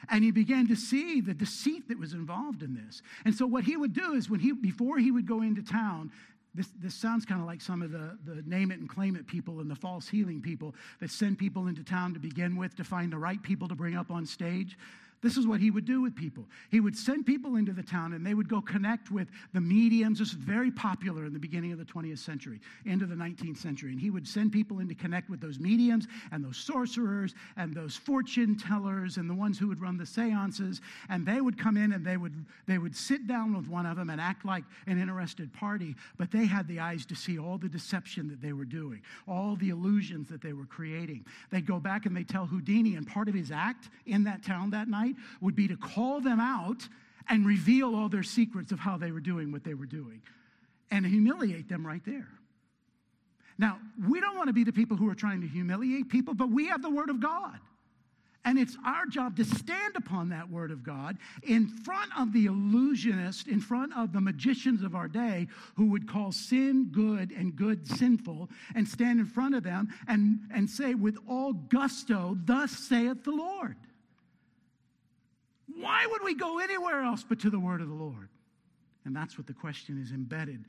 [SPEAKER 1] And he began to see the deceit that was involved in this. And so what he would do is when he before he would go into town, this, this sounds kind of like some of the, the name it and claim it people and the false healing people that send people into town to begin with to find the right people to bring up on stage. This is what he would do with people. He would send people into the town and they would go connect with the mediums. This very popular in the beginning of the 20th century, into the 19th century. And he would send people in to connect with those mediums and those sorcerers and those fortune tellers and the ones who would run the seances. And they would come in and they would, they would sit down with one of them and act like an interested party, but they had the eyes to see all the deception that they were doing, all the illusions that they were creating. They'd go back and they'd tell Houdini, and part of his act in that town that night would be to call them out and reveal all their secrets of how they were doing what they were doing and humiliate them right there. Now, we don't want to be the people who are trying to humiliate people, but we have the Word of God. And it's our job to stand upon that Word of God in front of the illusionists, in front of the magicians of our day who would call sin good and good sinful, and stand in front of them and, and say with all gusto, Thus saith the Lord. Why would we go anywhere else but to the word of the Lord? And that's what the question is embedded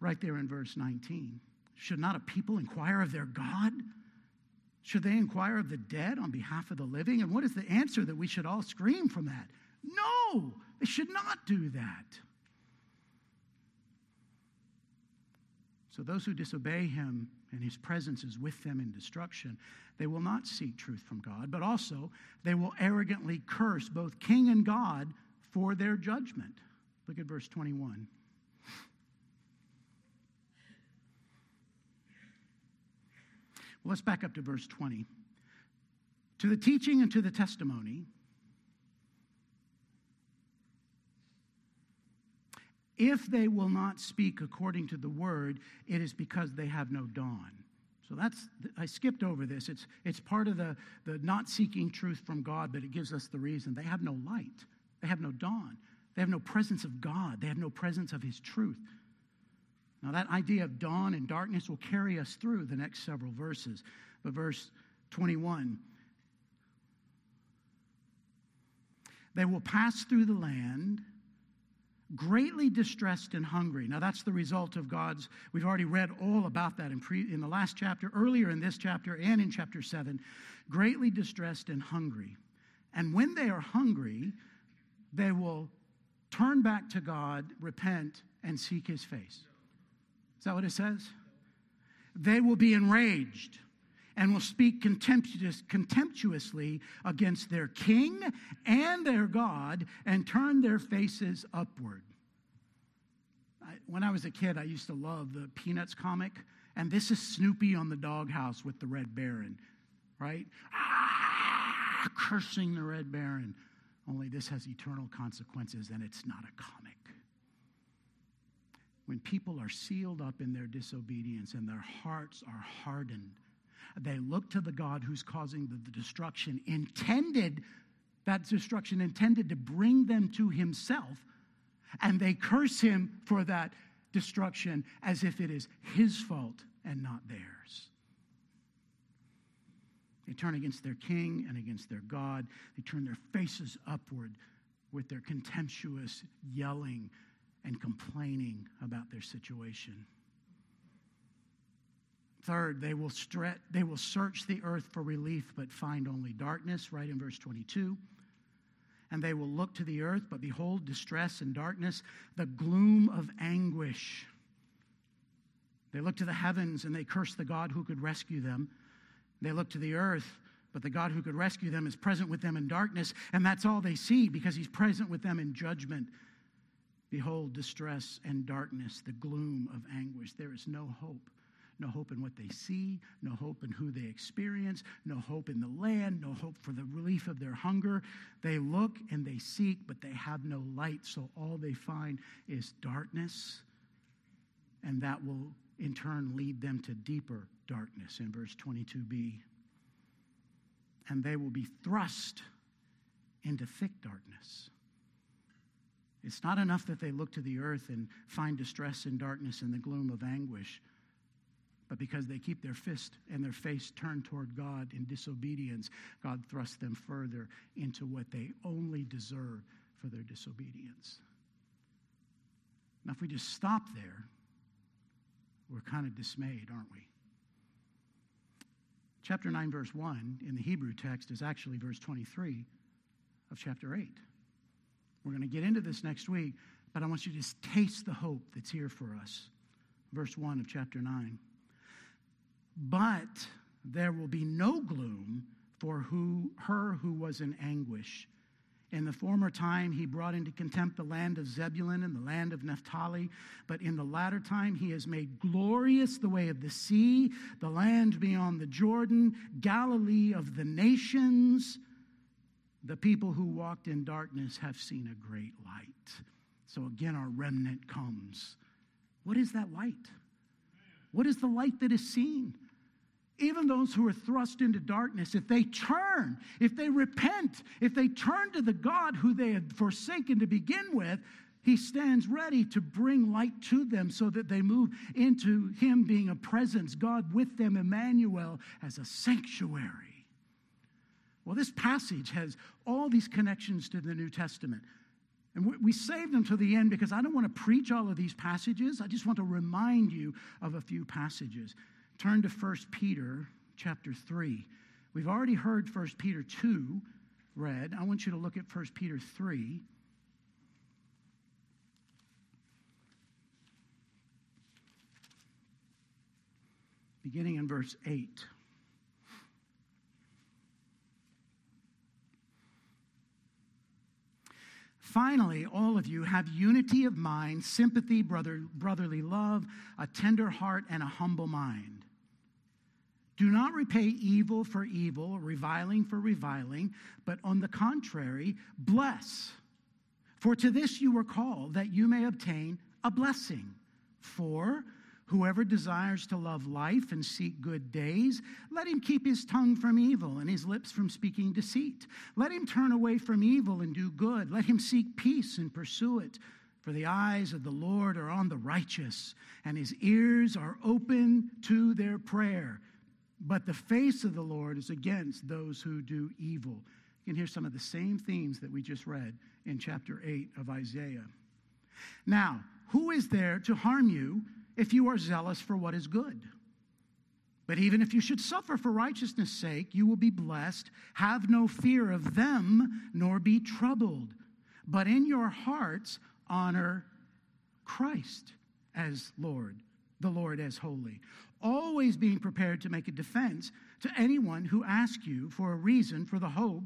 [SPEAKER 1] right there in verse 19. Should not a people inquire of their God? Should they inquire of the dead on behalf of the living? And what is the answer that we should all scream from that? No, they should not do that. So those who disobey him and his presence is with them in destruction, they will not seek truth from God, but also they will arrogantly curse both king and God for their judgment. Look at verse 21. Well, Let's back up to verse 20. To the teaching and to the testimony, if they will not speak according to the word, it is because they have no dawn. So that's, I skipped over this. It's, it's part of the, the not seeking truth from God, but it gives us the reason. They have no light, they have no dawn, they have no presence of God, they have no presence of His truth. Now, that idea of dawn and darkness will carry us through the next several verses. But verse 21 they will pass through the land greatly distressed and hungry. Now, that's the result of God's. We've already read all about that in, pre, in the last chapter, earlier in this chapter, and in chapter 7. Greatly distressed and hungry. And when they are hungry, they will turn back to God, repent, and seek his face. Is that what it says? They will be enraged and will speak contemptuous, contemptuously against their king and their God and turn their faces upward. I, when I was a kid, I used to love the Peanuts comic, and this is Snoopy on the doghouse with the Red Baron, right? Ah, cursing the Red Baron. Only this has eternal consequences, and it's not a comic when people are sealed up in their disobedience and their hearts are hardened, they look to the God who's causing the, destruction, intended, that destruction intended to bring them to himself, and they curse him for that destruction as if it is his fault and not theirs. They turn against their king and against their God. They turn their faces upward with their contemptuous yelling and complaining about their situation. Third, they will, stretch, they will search the earth for relief but find only darkness, right in verse 22. And they will look to the earth, but behold, distress and darkness, the gloom of anguish. They look to the heavens and they curse the God who could rescue them. They look to the earth, but the God who could rescue them is present with them in darkness, and that's all they see because he's present with them in judgment. Behold, distress and darkness, the gloom of anguish. There is no hope. No hope in what they see, no hope in who they experience, no hope in the land, no hope for the relief of their hunger. They look and they seek, but they have no light, so all they find is darkness, and that will in turn lead them to deeper darkness in verse 22b. And they will be thrust into thick darkness. It's not enough that they look to the earth and find distress and darkness and the gloom of anguish, but because they keep their fist and their face turned toward God in disobedience, God thrusts them further into what they only deserve for their disobedience. Now, if we just stop there, we're kind of dismayed, aren't we? Chapter 9, verse 1 in the Hebrew text is actually verse 23 of chapter 8. We're going to get into this next week, but I want you to just taste the hope that's here for us. Verse 1 of chapter 9. But there will be no gloom for who, her who was in anguish. In the former time, he brought into contempt the land of Zebulun and the land of Naphtali. But in the latter time, he has made glorious the way of the sea, the land beyond the Jordan, Galilee of the nations. The people who walked in darkness have seen a great light. So again, our remnant comes. What is that light? What is the light that is seen? Even those who are thrust into darkness, if they turn, if they repent, if they turn to the God who they had forsaken to begin with, he stands ready to bring light to them so that they move into him being a presence, God with them, Emmanuel, as a sanctuary. Well, this passage has all these connections to the New Testament. And we saved them to the end because I don't want to preach all of these passages. I just want to remind you of a few passages. Turn to 1 Peter chapter 3. We've already heard 1 Peter 2 read. I want you to look at 1 Peter 3. Beginning in verse 8. Finally, all of you have unity of mind, sympathy, brother, brotherly love, a tender heart, and a humble mind. Do not repay evil for evil, reviling for reviling, but on the contrary, bless. For to this you were called, that you may obtain a blessing. For whoever desires to love life and seek good days, let him keep his tongue from evil and his lips from speaking deceit. Let him turn away from evil and do good. Let him seek peace and pursue it. For the eyes of the Lord are on the righteous, and his ears are open to their prayer. But the face of the Lord is against those who do evil. You can hear some of the same themes that we just read in chapter 8 of Isaiah. Now, who is there to harm you if you are zealous for what is good? But even if you should suffer for righteousness' sake, you will be blessed. Have no fear of them, nor be troubled. But in your hearts, honor Christ as Lord, the Lord as holy always being prepared to make a defense to anyone who asks you for a reason for the hope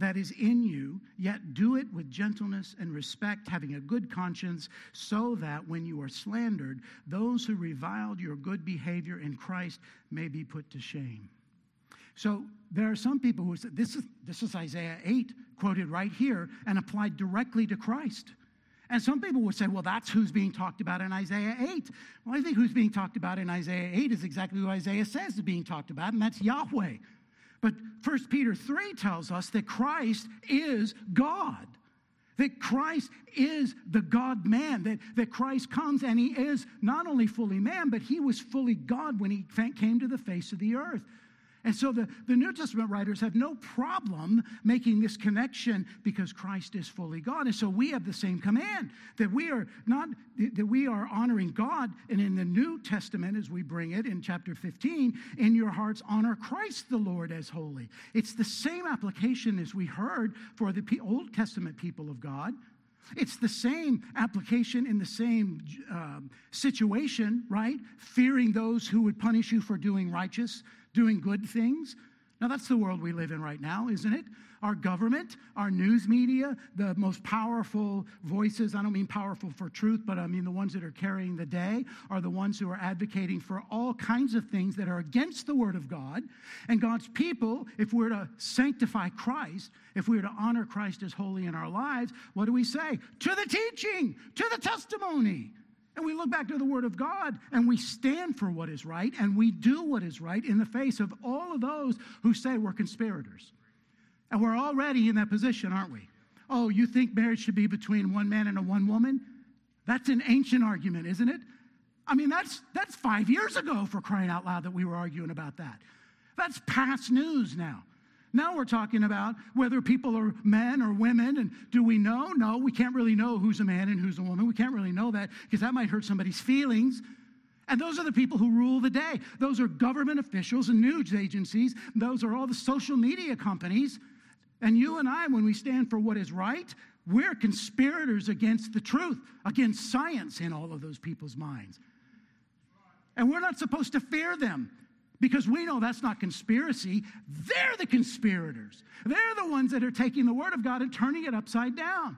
[SPEAKER 1] that is in you, yet do it with gentleness and respect, having a good conscience, so that when you are slandered, those who reviled your good behavior in Christ may be put to shame. So there are some people who say this is, this is Isaiah 8, quoted right here, and applied directly to Christ. And some people would say, well, that's who's being talked about in Isaiah 8. Well, I think who's being talked about in Isaiah 8 is exactly who Isaiah says is being talked about, and that's Yahweh. But 1 Peter 3 tells us that Christ is God. That Christ is the God man, that, that Christ comes and he is not only fully man, but he was fully God when he came to the face of the earth. And so the, the New Testament writers have no problem making this connection because Christ is fully God. And so we have the same command that we are not that we are honoring God. And in the New Testament, as we bring it in chapter 15, in your hearts honor Christ the Lord as holy. It's the same application as we heard for the Old Testament people of God. It's the same application in the same um, situation, right? Fearing those who would punish you for doing righteous doing good things. Now, that's the world we live in right now, isn't it? Our government, our news media, the most powerful voices, I don't mean powerful for truth, but I mean the ones that are carrying the day, are the ones who are advocating for all kinds of things that are against the Word of God. And God's people, if we're to sanctify Christ, if we are to honor Christ as holy in our lives, what do we say? To the teaching, to the testimony. And we look back to the Word of God and we stand for what is right and we do what is right in the face of all of those who say we're conspirators. And we're already in that position, aren't we? Oh, you think marriage should be between one man and a one woman? That's an ancient argument, isn't it? I mean, that's, that's five years ago for crying out loud that we were arguing about that. That's past news now. Now we're talking about whether people are men or women, and do we know? No, we can't really know who's a man and who's a woman. We can't really know that because that might hurt somebody's feelings. And those are the people who rule the day. Those are government officials and news agencies. Those are all the social media companies. And you and I, when we stand for what is right, we're conspirators against the truth, against science in all of those people's minds. And we're not supposed to fear them because we know that's not conspiracy. They're the conspirators. They're the ones that are taking the word of God and turning it upside down.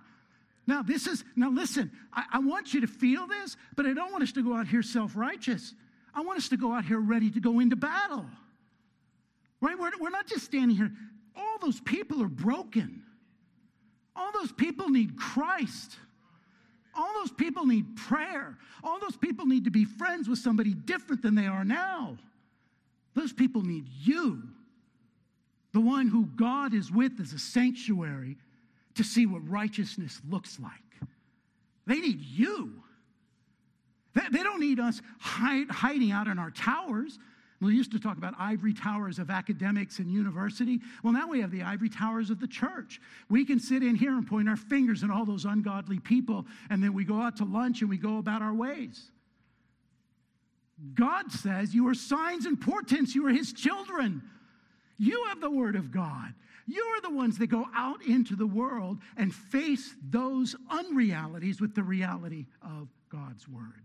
[SPEAKER 1] Now, this is, now listen, I, I want you to feel this, but I don't want us to go out here self righteous. I want us to go out here ready to go into battle. Right? We're, we're not just standing here. All those people are broken. All those people need Christ. All those people need prayer. All those people need to be friends with somebody different than they are now. Those people need you, the one who God is with as a sanctuary, to see what righteousness looks like. They need you. They, they don't need us hide, hiding out in our towers. We used to talk about ivory towers of academics and university. Well, now we have the ivory towers of the church. We can sit in here and point our fingers at all those ungodly people, and then we go out to lunch and we go about our ways. God says you are signs and portents, you are his children. You have the word of God. You are the ones that go out into the world and face those unrealities with the reality of God's word.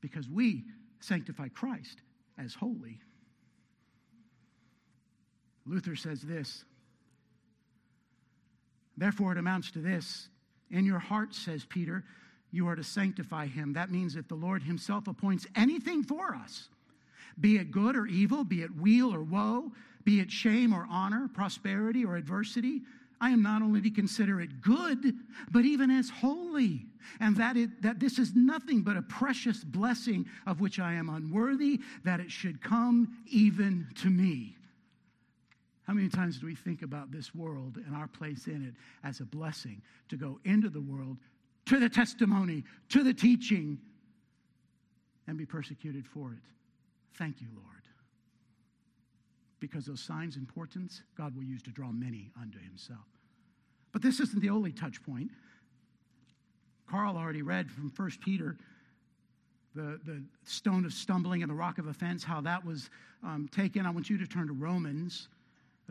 [SPEAKER 1] Because we sanctify Christ as holy. Luther says this Therefore, it amounts to this. In your heart, says Peter, you are to sanctify him. That means that the Lord himself appoints anything for us, be it good or evil, be it weal or woe, be it shame or honor, prosperity or adversity. I am not only to consider it good, but even as holy, and that, it, that this is nothing but a precious blessing of which I am unworthy, that it should come even to me. How many times do we think about this world and our place in it as a blessing to go into the world, to the testimony, to the teaching, and be persecuted for it? Thank you, Lord. Because those signs and portents, God will use to draw many unto himself. But this isn't the only touch point. Carl already read from 1 Peter the, the stone of stumbling and the rock of offense, how that was um, taken. I want you to turn to Romans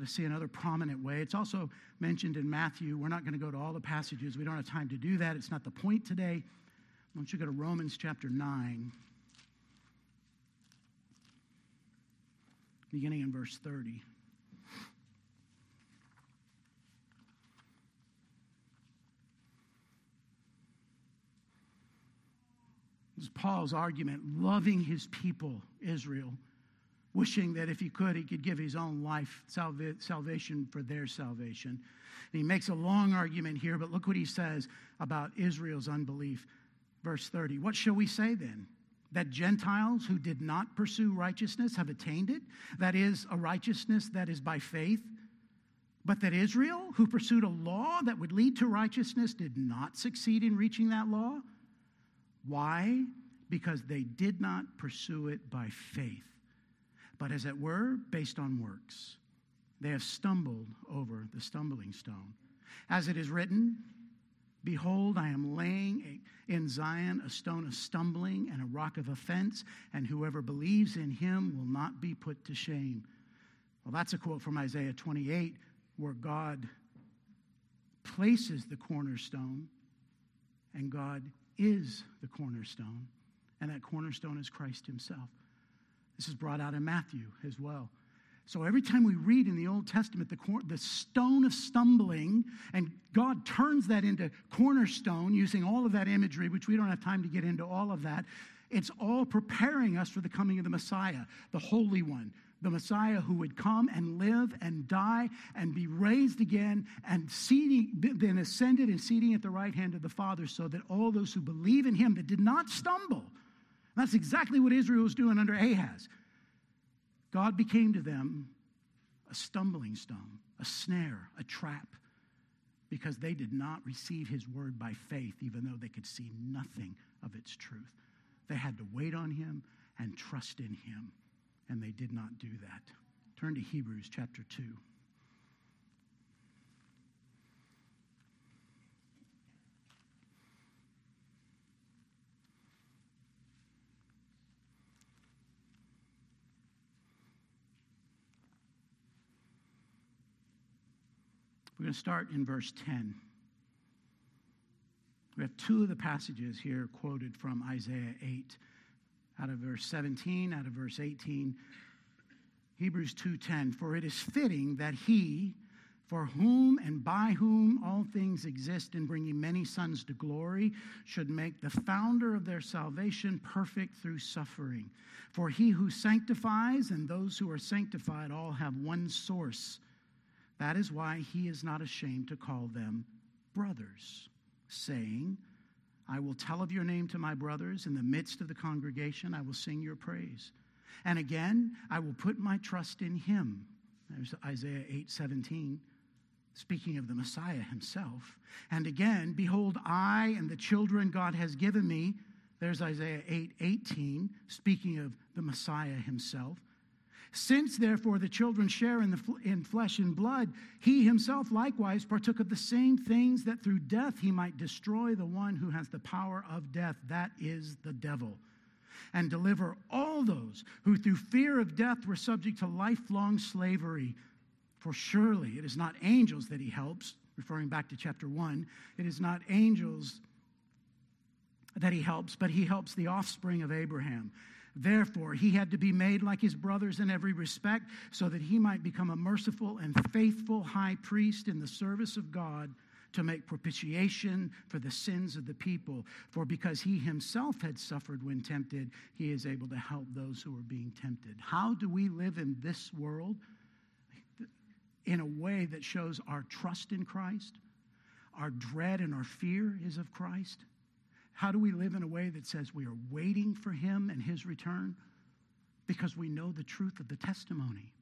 [SPEAKER 1] to see another prominent way. It's also mentioned in Matthew. We're not going to go to all the passages, we don't have time to do that. It's not the point today. I want you to go to Romans chapter 9. beginning in verse 30. This is Paul's argument, loving his people, Israel, wishing that if he could, he could give his own life salvation for their salvation. And he makes a long argument here, but look what he says about Israel's unbelief. Verse 30 What shall we say then? that Gentiles who did not pursue righteousness have attained it, that is, a righteousness that is by faith, but that Israel, who pursued a law that would lead to righteousness, did not succeed in reaching that law. Why? Because they did not pursue it by faith, but as it were, based on works. They have stumbled over the stumbling stone. As it is written, Behold, I am laying in Zion a stone of stumbling and a rock of offense, and whoever believes in him will not be put to shame. Well, that's a quote from Isaiah 28, where God places the cornerstone, and God is the cornerstone, and that cornerstone is Christ himself. This is brought out in Matthew as well. So every time we read in the Old Testament the, cor- the stone of stumbling, and God turns that into cornerstone using all of that imagery, which we don't have time to get into all of that, it's all preparing us for the coming of the Messiah, the Holy One, the Messiah who would come and live and die and be raised again and seating, then ascended and seating at the right hand of the Father, so that all those who believe in him that did not stumble. That's exactly what Israel was doing under Ahaz. God became to them a stumbling stone, a snare, a trap, because they did not receive his word by faith, even though they could see nothing of its truth. They had to wait on him and trust in him, and they did not do that. Turn to Hebrews chapter 2. We're going to start in verse 10. We have two of the passages here quoted from Isaiah 8 out of verse 17 out of verse 18 Hebrews 2:10 for it is fitting that he for whom and by whom all things exist in bringing many sons to glory should make the founder of their salvation perfect through suffering for he who sanctifies and those who are sanctified all have one source that is why he is not ashamed to call them brothers, saying, I will tell of your name to my brothers. In the midst of the congregation, I will sing your praise. And again, I will put my trust in him. There's Isaiah 8 17, speaking of the Messiah himself. And again, behold, I and the children God has given me. There's Isaiah 8 18, speaking of the Messiah himself. Since, therefore, the children share in, the, in flesh and blood, he himself likewise partook of the same things that through death he might destroy the one who has the power of death, that is the devil, and deliver all those who through fear of death were subject to lifelong slavery. For surely it is not angels that he helps, referring back to chapter 1, it is not angels that he helps, but he helps the offspring of Abraham. Therefore, he had to be made like his brothers in every respect, so that he might become a merciful and faithful high priest in the service of God to make propitiation for the sins of the people. For because he himself had suffered when tempted, he is able to help those who are being tempted. How do we live in this world? In a way that shows our trust in Christ, our dread and our fear is of Christ. How do we live in a way that says we are waiting for him and his return? Because we know the truth of the testimony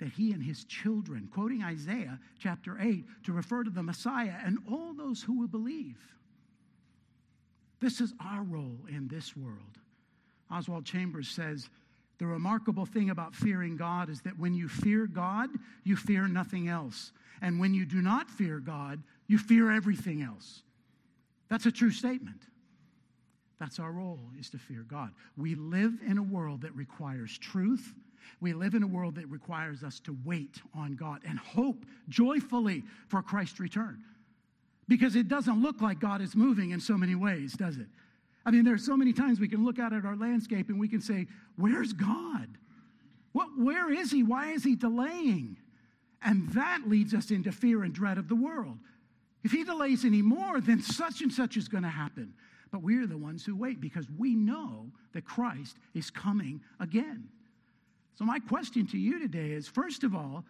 [SPEAKER 1] that he and his children, quoting Isaiah chapter 8, to refer to the Messiah and all those who will believe. This is our role in this world. Oswald Chambers says, the remarkable thing about fearing God is that when you fear God, you fear nothing else. And when you do not fear God, you fear everything else. That's a true statement. That's our role, is to fear God. We live in a world that requires truth we live in a world that requires us to wait on God and hope joyfully for Christ's return. Because it doesn't look like God is moving in so many ways, does it? I mean, there are so many times we can look out at our landscape and we can say, Where's God? What, where is He? Why is He delaying? And that leads us into fear and dread of the world. If He delays anymore, then such and such is going to happen. But we're the ones who wait because we know that Christ is coming again. So, my question to you today is first of all,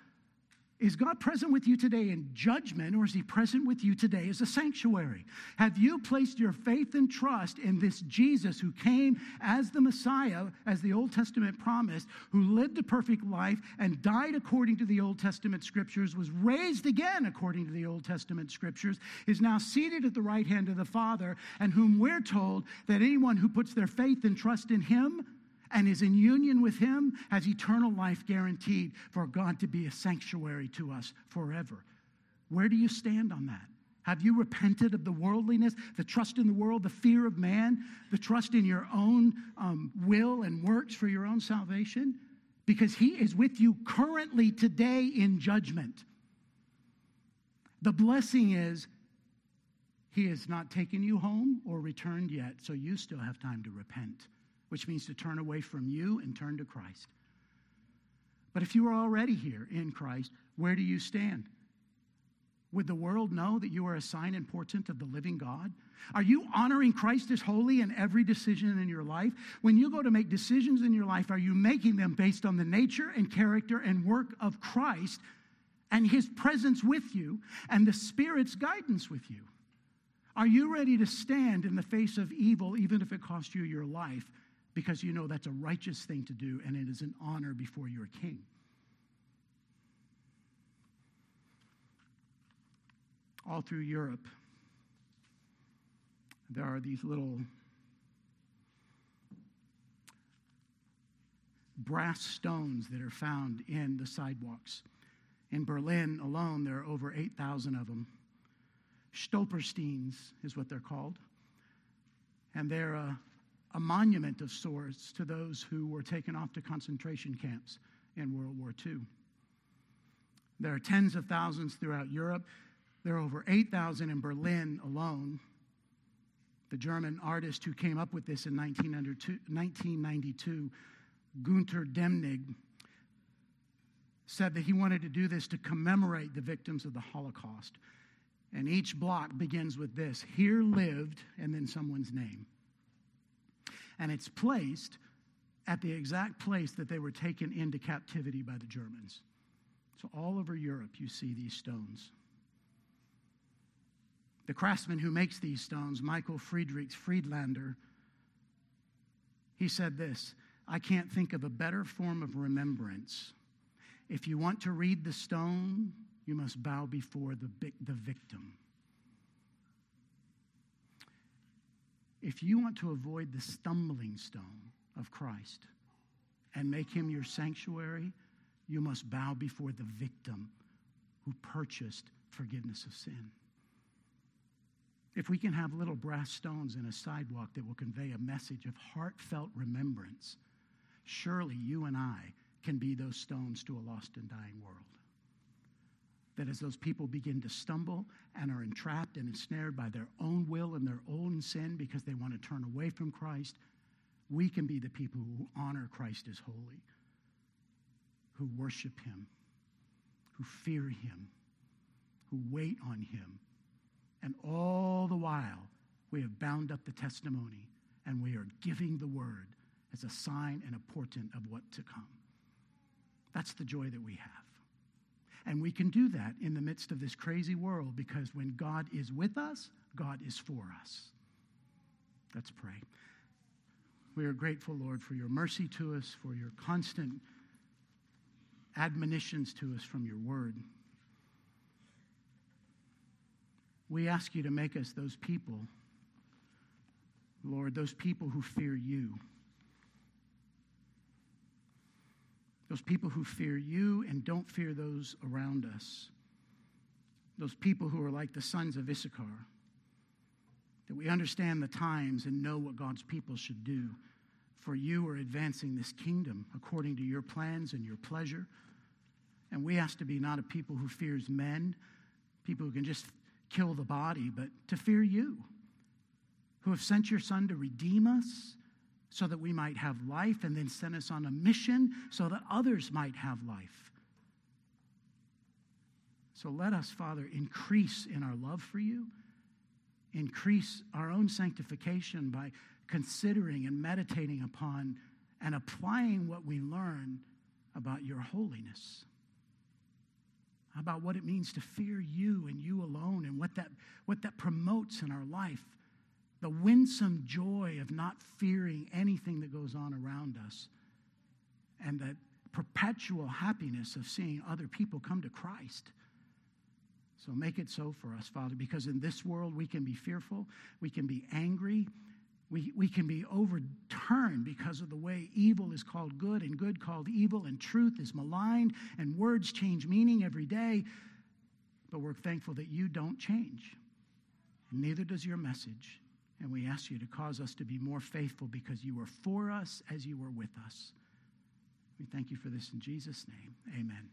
[SPEAKER 1] is God present with you today in judgment, or is He present with you today as a sanctuary? Have you placed your faith and trust in this Jesus who came as the Messiah, as the Old Testament promised, who lived a perfect life and died according to the Old Testament scriptures, was raised again according to the Old Testament scriptures, is now seated at the right hand of the Father, and whom we're told that anyone who puts their faith and trust in Him and is in union with Him has eternal life guaranteed for God to be a sanctuary to us forever. Where do you stand on that? Have you repented of the worldliness, the trust in the world, the fear of man, the trust in your own um, will and works for your own salvation? Because He is with you currently today in judgment. The blessing is He has not taken you home or returned yet, so you still have time to repent which means to turn away from you and turn to Christ. But if you are already here in Christ, where do you stand? Would the world know that you are a sign and portent of the living God? Are you honoring Christ as holy in every decision in your life? When you go to make decisions in your life, are you making them based on the nature and character and work of Christ and his presence with you and the Spirit's guidance with you? Are you ready to stand in the face of evil, even if it costs you your life, because you know that's a righteous thing to do and it is an honor before your king. All through Europe, there are these little brass stones that are found in the sidewalks. In Berlin alone, there are over 8,000 of them. Stolpersteins is what they're called. And they're uh, a monument of sorts to those who were taken off to concentration camps in World War II. There are tens of thousands throughout Europe. There are over 8,000 in Berlin alone. The German artist who came up with this in 1992, Gunter Demnig, said that he wanted to do this to commemorate the victims of the Holocaust. And each block begins with this here lived, and then someone's name and it's placed at the exact place that they were taken into captivity by the Germans. So, all over Europe, you see these stones. The craftsman who makes these stones, Michael Friedrich Friedlander, he said this I can't think of a better form of remembrance. If you want to read the stone, you must bow before the, the victim. If you want to avoid the stumbling stone of Christ and make him your sanctuary, you must bow before the victim who purchased forgiveness of sin. If we can have little brass stones in a sidewalk that will convey a message of heartfelt remembrance, surely you and I can be those stones to a lost and dying world that as those people begin to stumble and are entrapped and ensnared by their own will and their own sin because they want to turn away from Christ, we can be the people who honor Christ as holy, who worship him, who fear him, who wait on him. And all the while, we have bound up the testimony and we are giving the word as a sign and a portent of what to come. That's the joy that we have. And we can do that in the midst of this crazy world because when God is with us, God is for us. Let's pray. We are grateful, Lord, for your mercy to us, for your constant admonitions to us from your word. We ask you to make us those people, Lord, those people who fear you. Those people who fear you and don't fear those around us. Those people who are like the sons of Issachar. That we understand the times and know what God's people should do. For you are advancing this kingdom according to your plans and your pleasure. And we ask to be not a people who fears men, people who can just kill the body, but to fear you, who have sent your Son to redeem us so that we might have life and then sent us on a mission so that others might have life. So let us, Father, increase in our love for you, increase our own sanctification by considering and meditating upon and applying what we learn about your holiness about what it means to fear you and you alone and what that, what that promotes in our life. The winsome joy of not fearing anything that goes on around us, and the perpetual happiness of seeing other people come to Christ. So make it so for us, Father, because in this world we can be fearful, we can be angry, we, we can be overturned because of the way evil is called good and good called evil and truth is maligned and words change meaning every day. But we're thankful that you don't change. Neither does your message. And we ask you to cause us to be more faithful because you are for us as you are with us. We thank you for this in Jesus' name. Amen.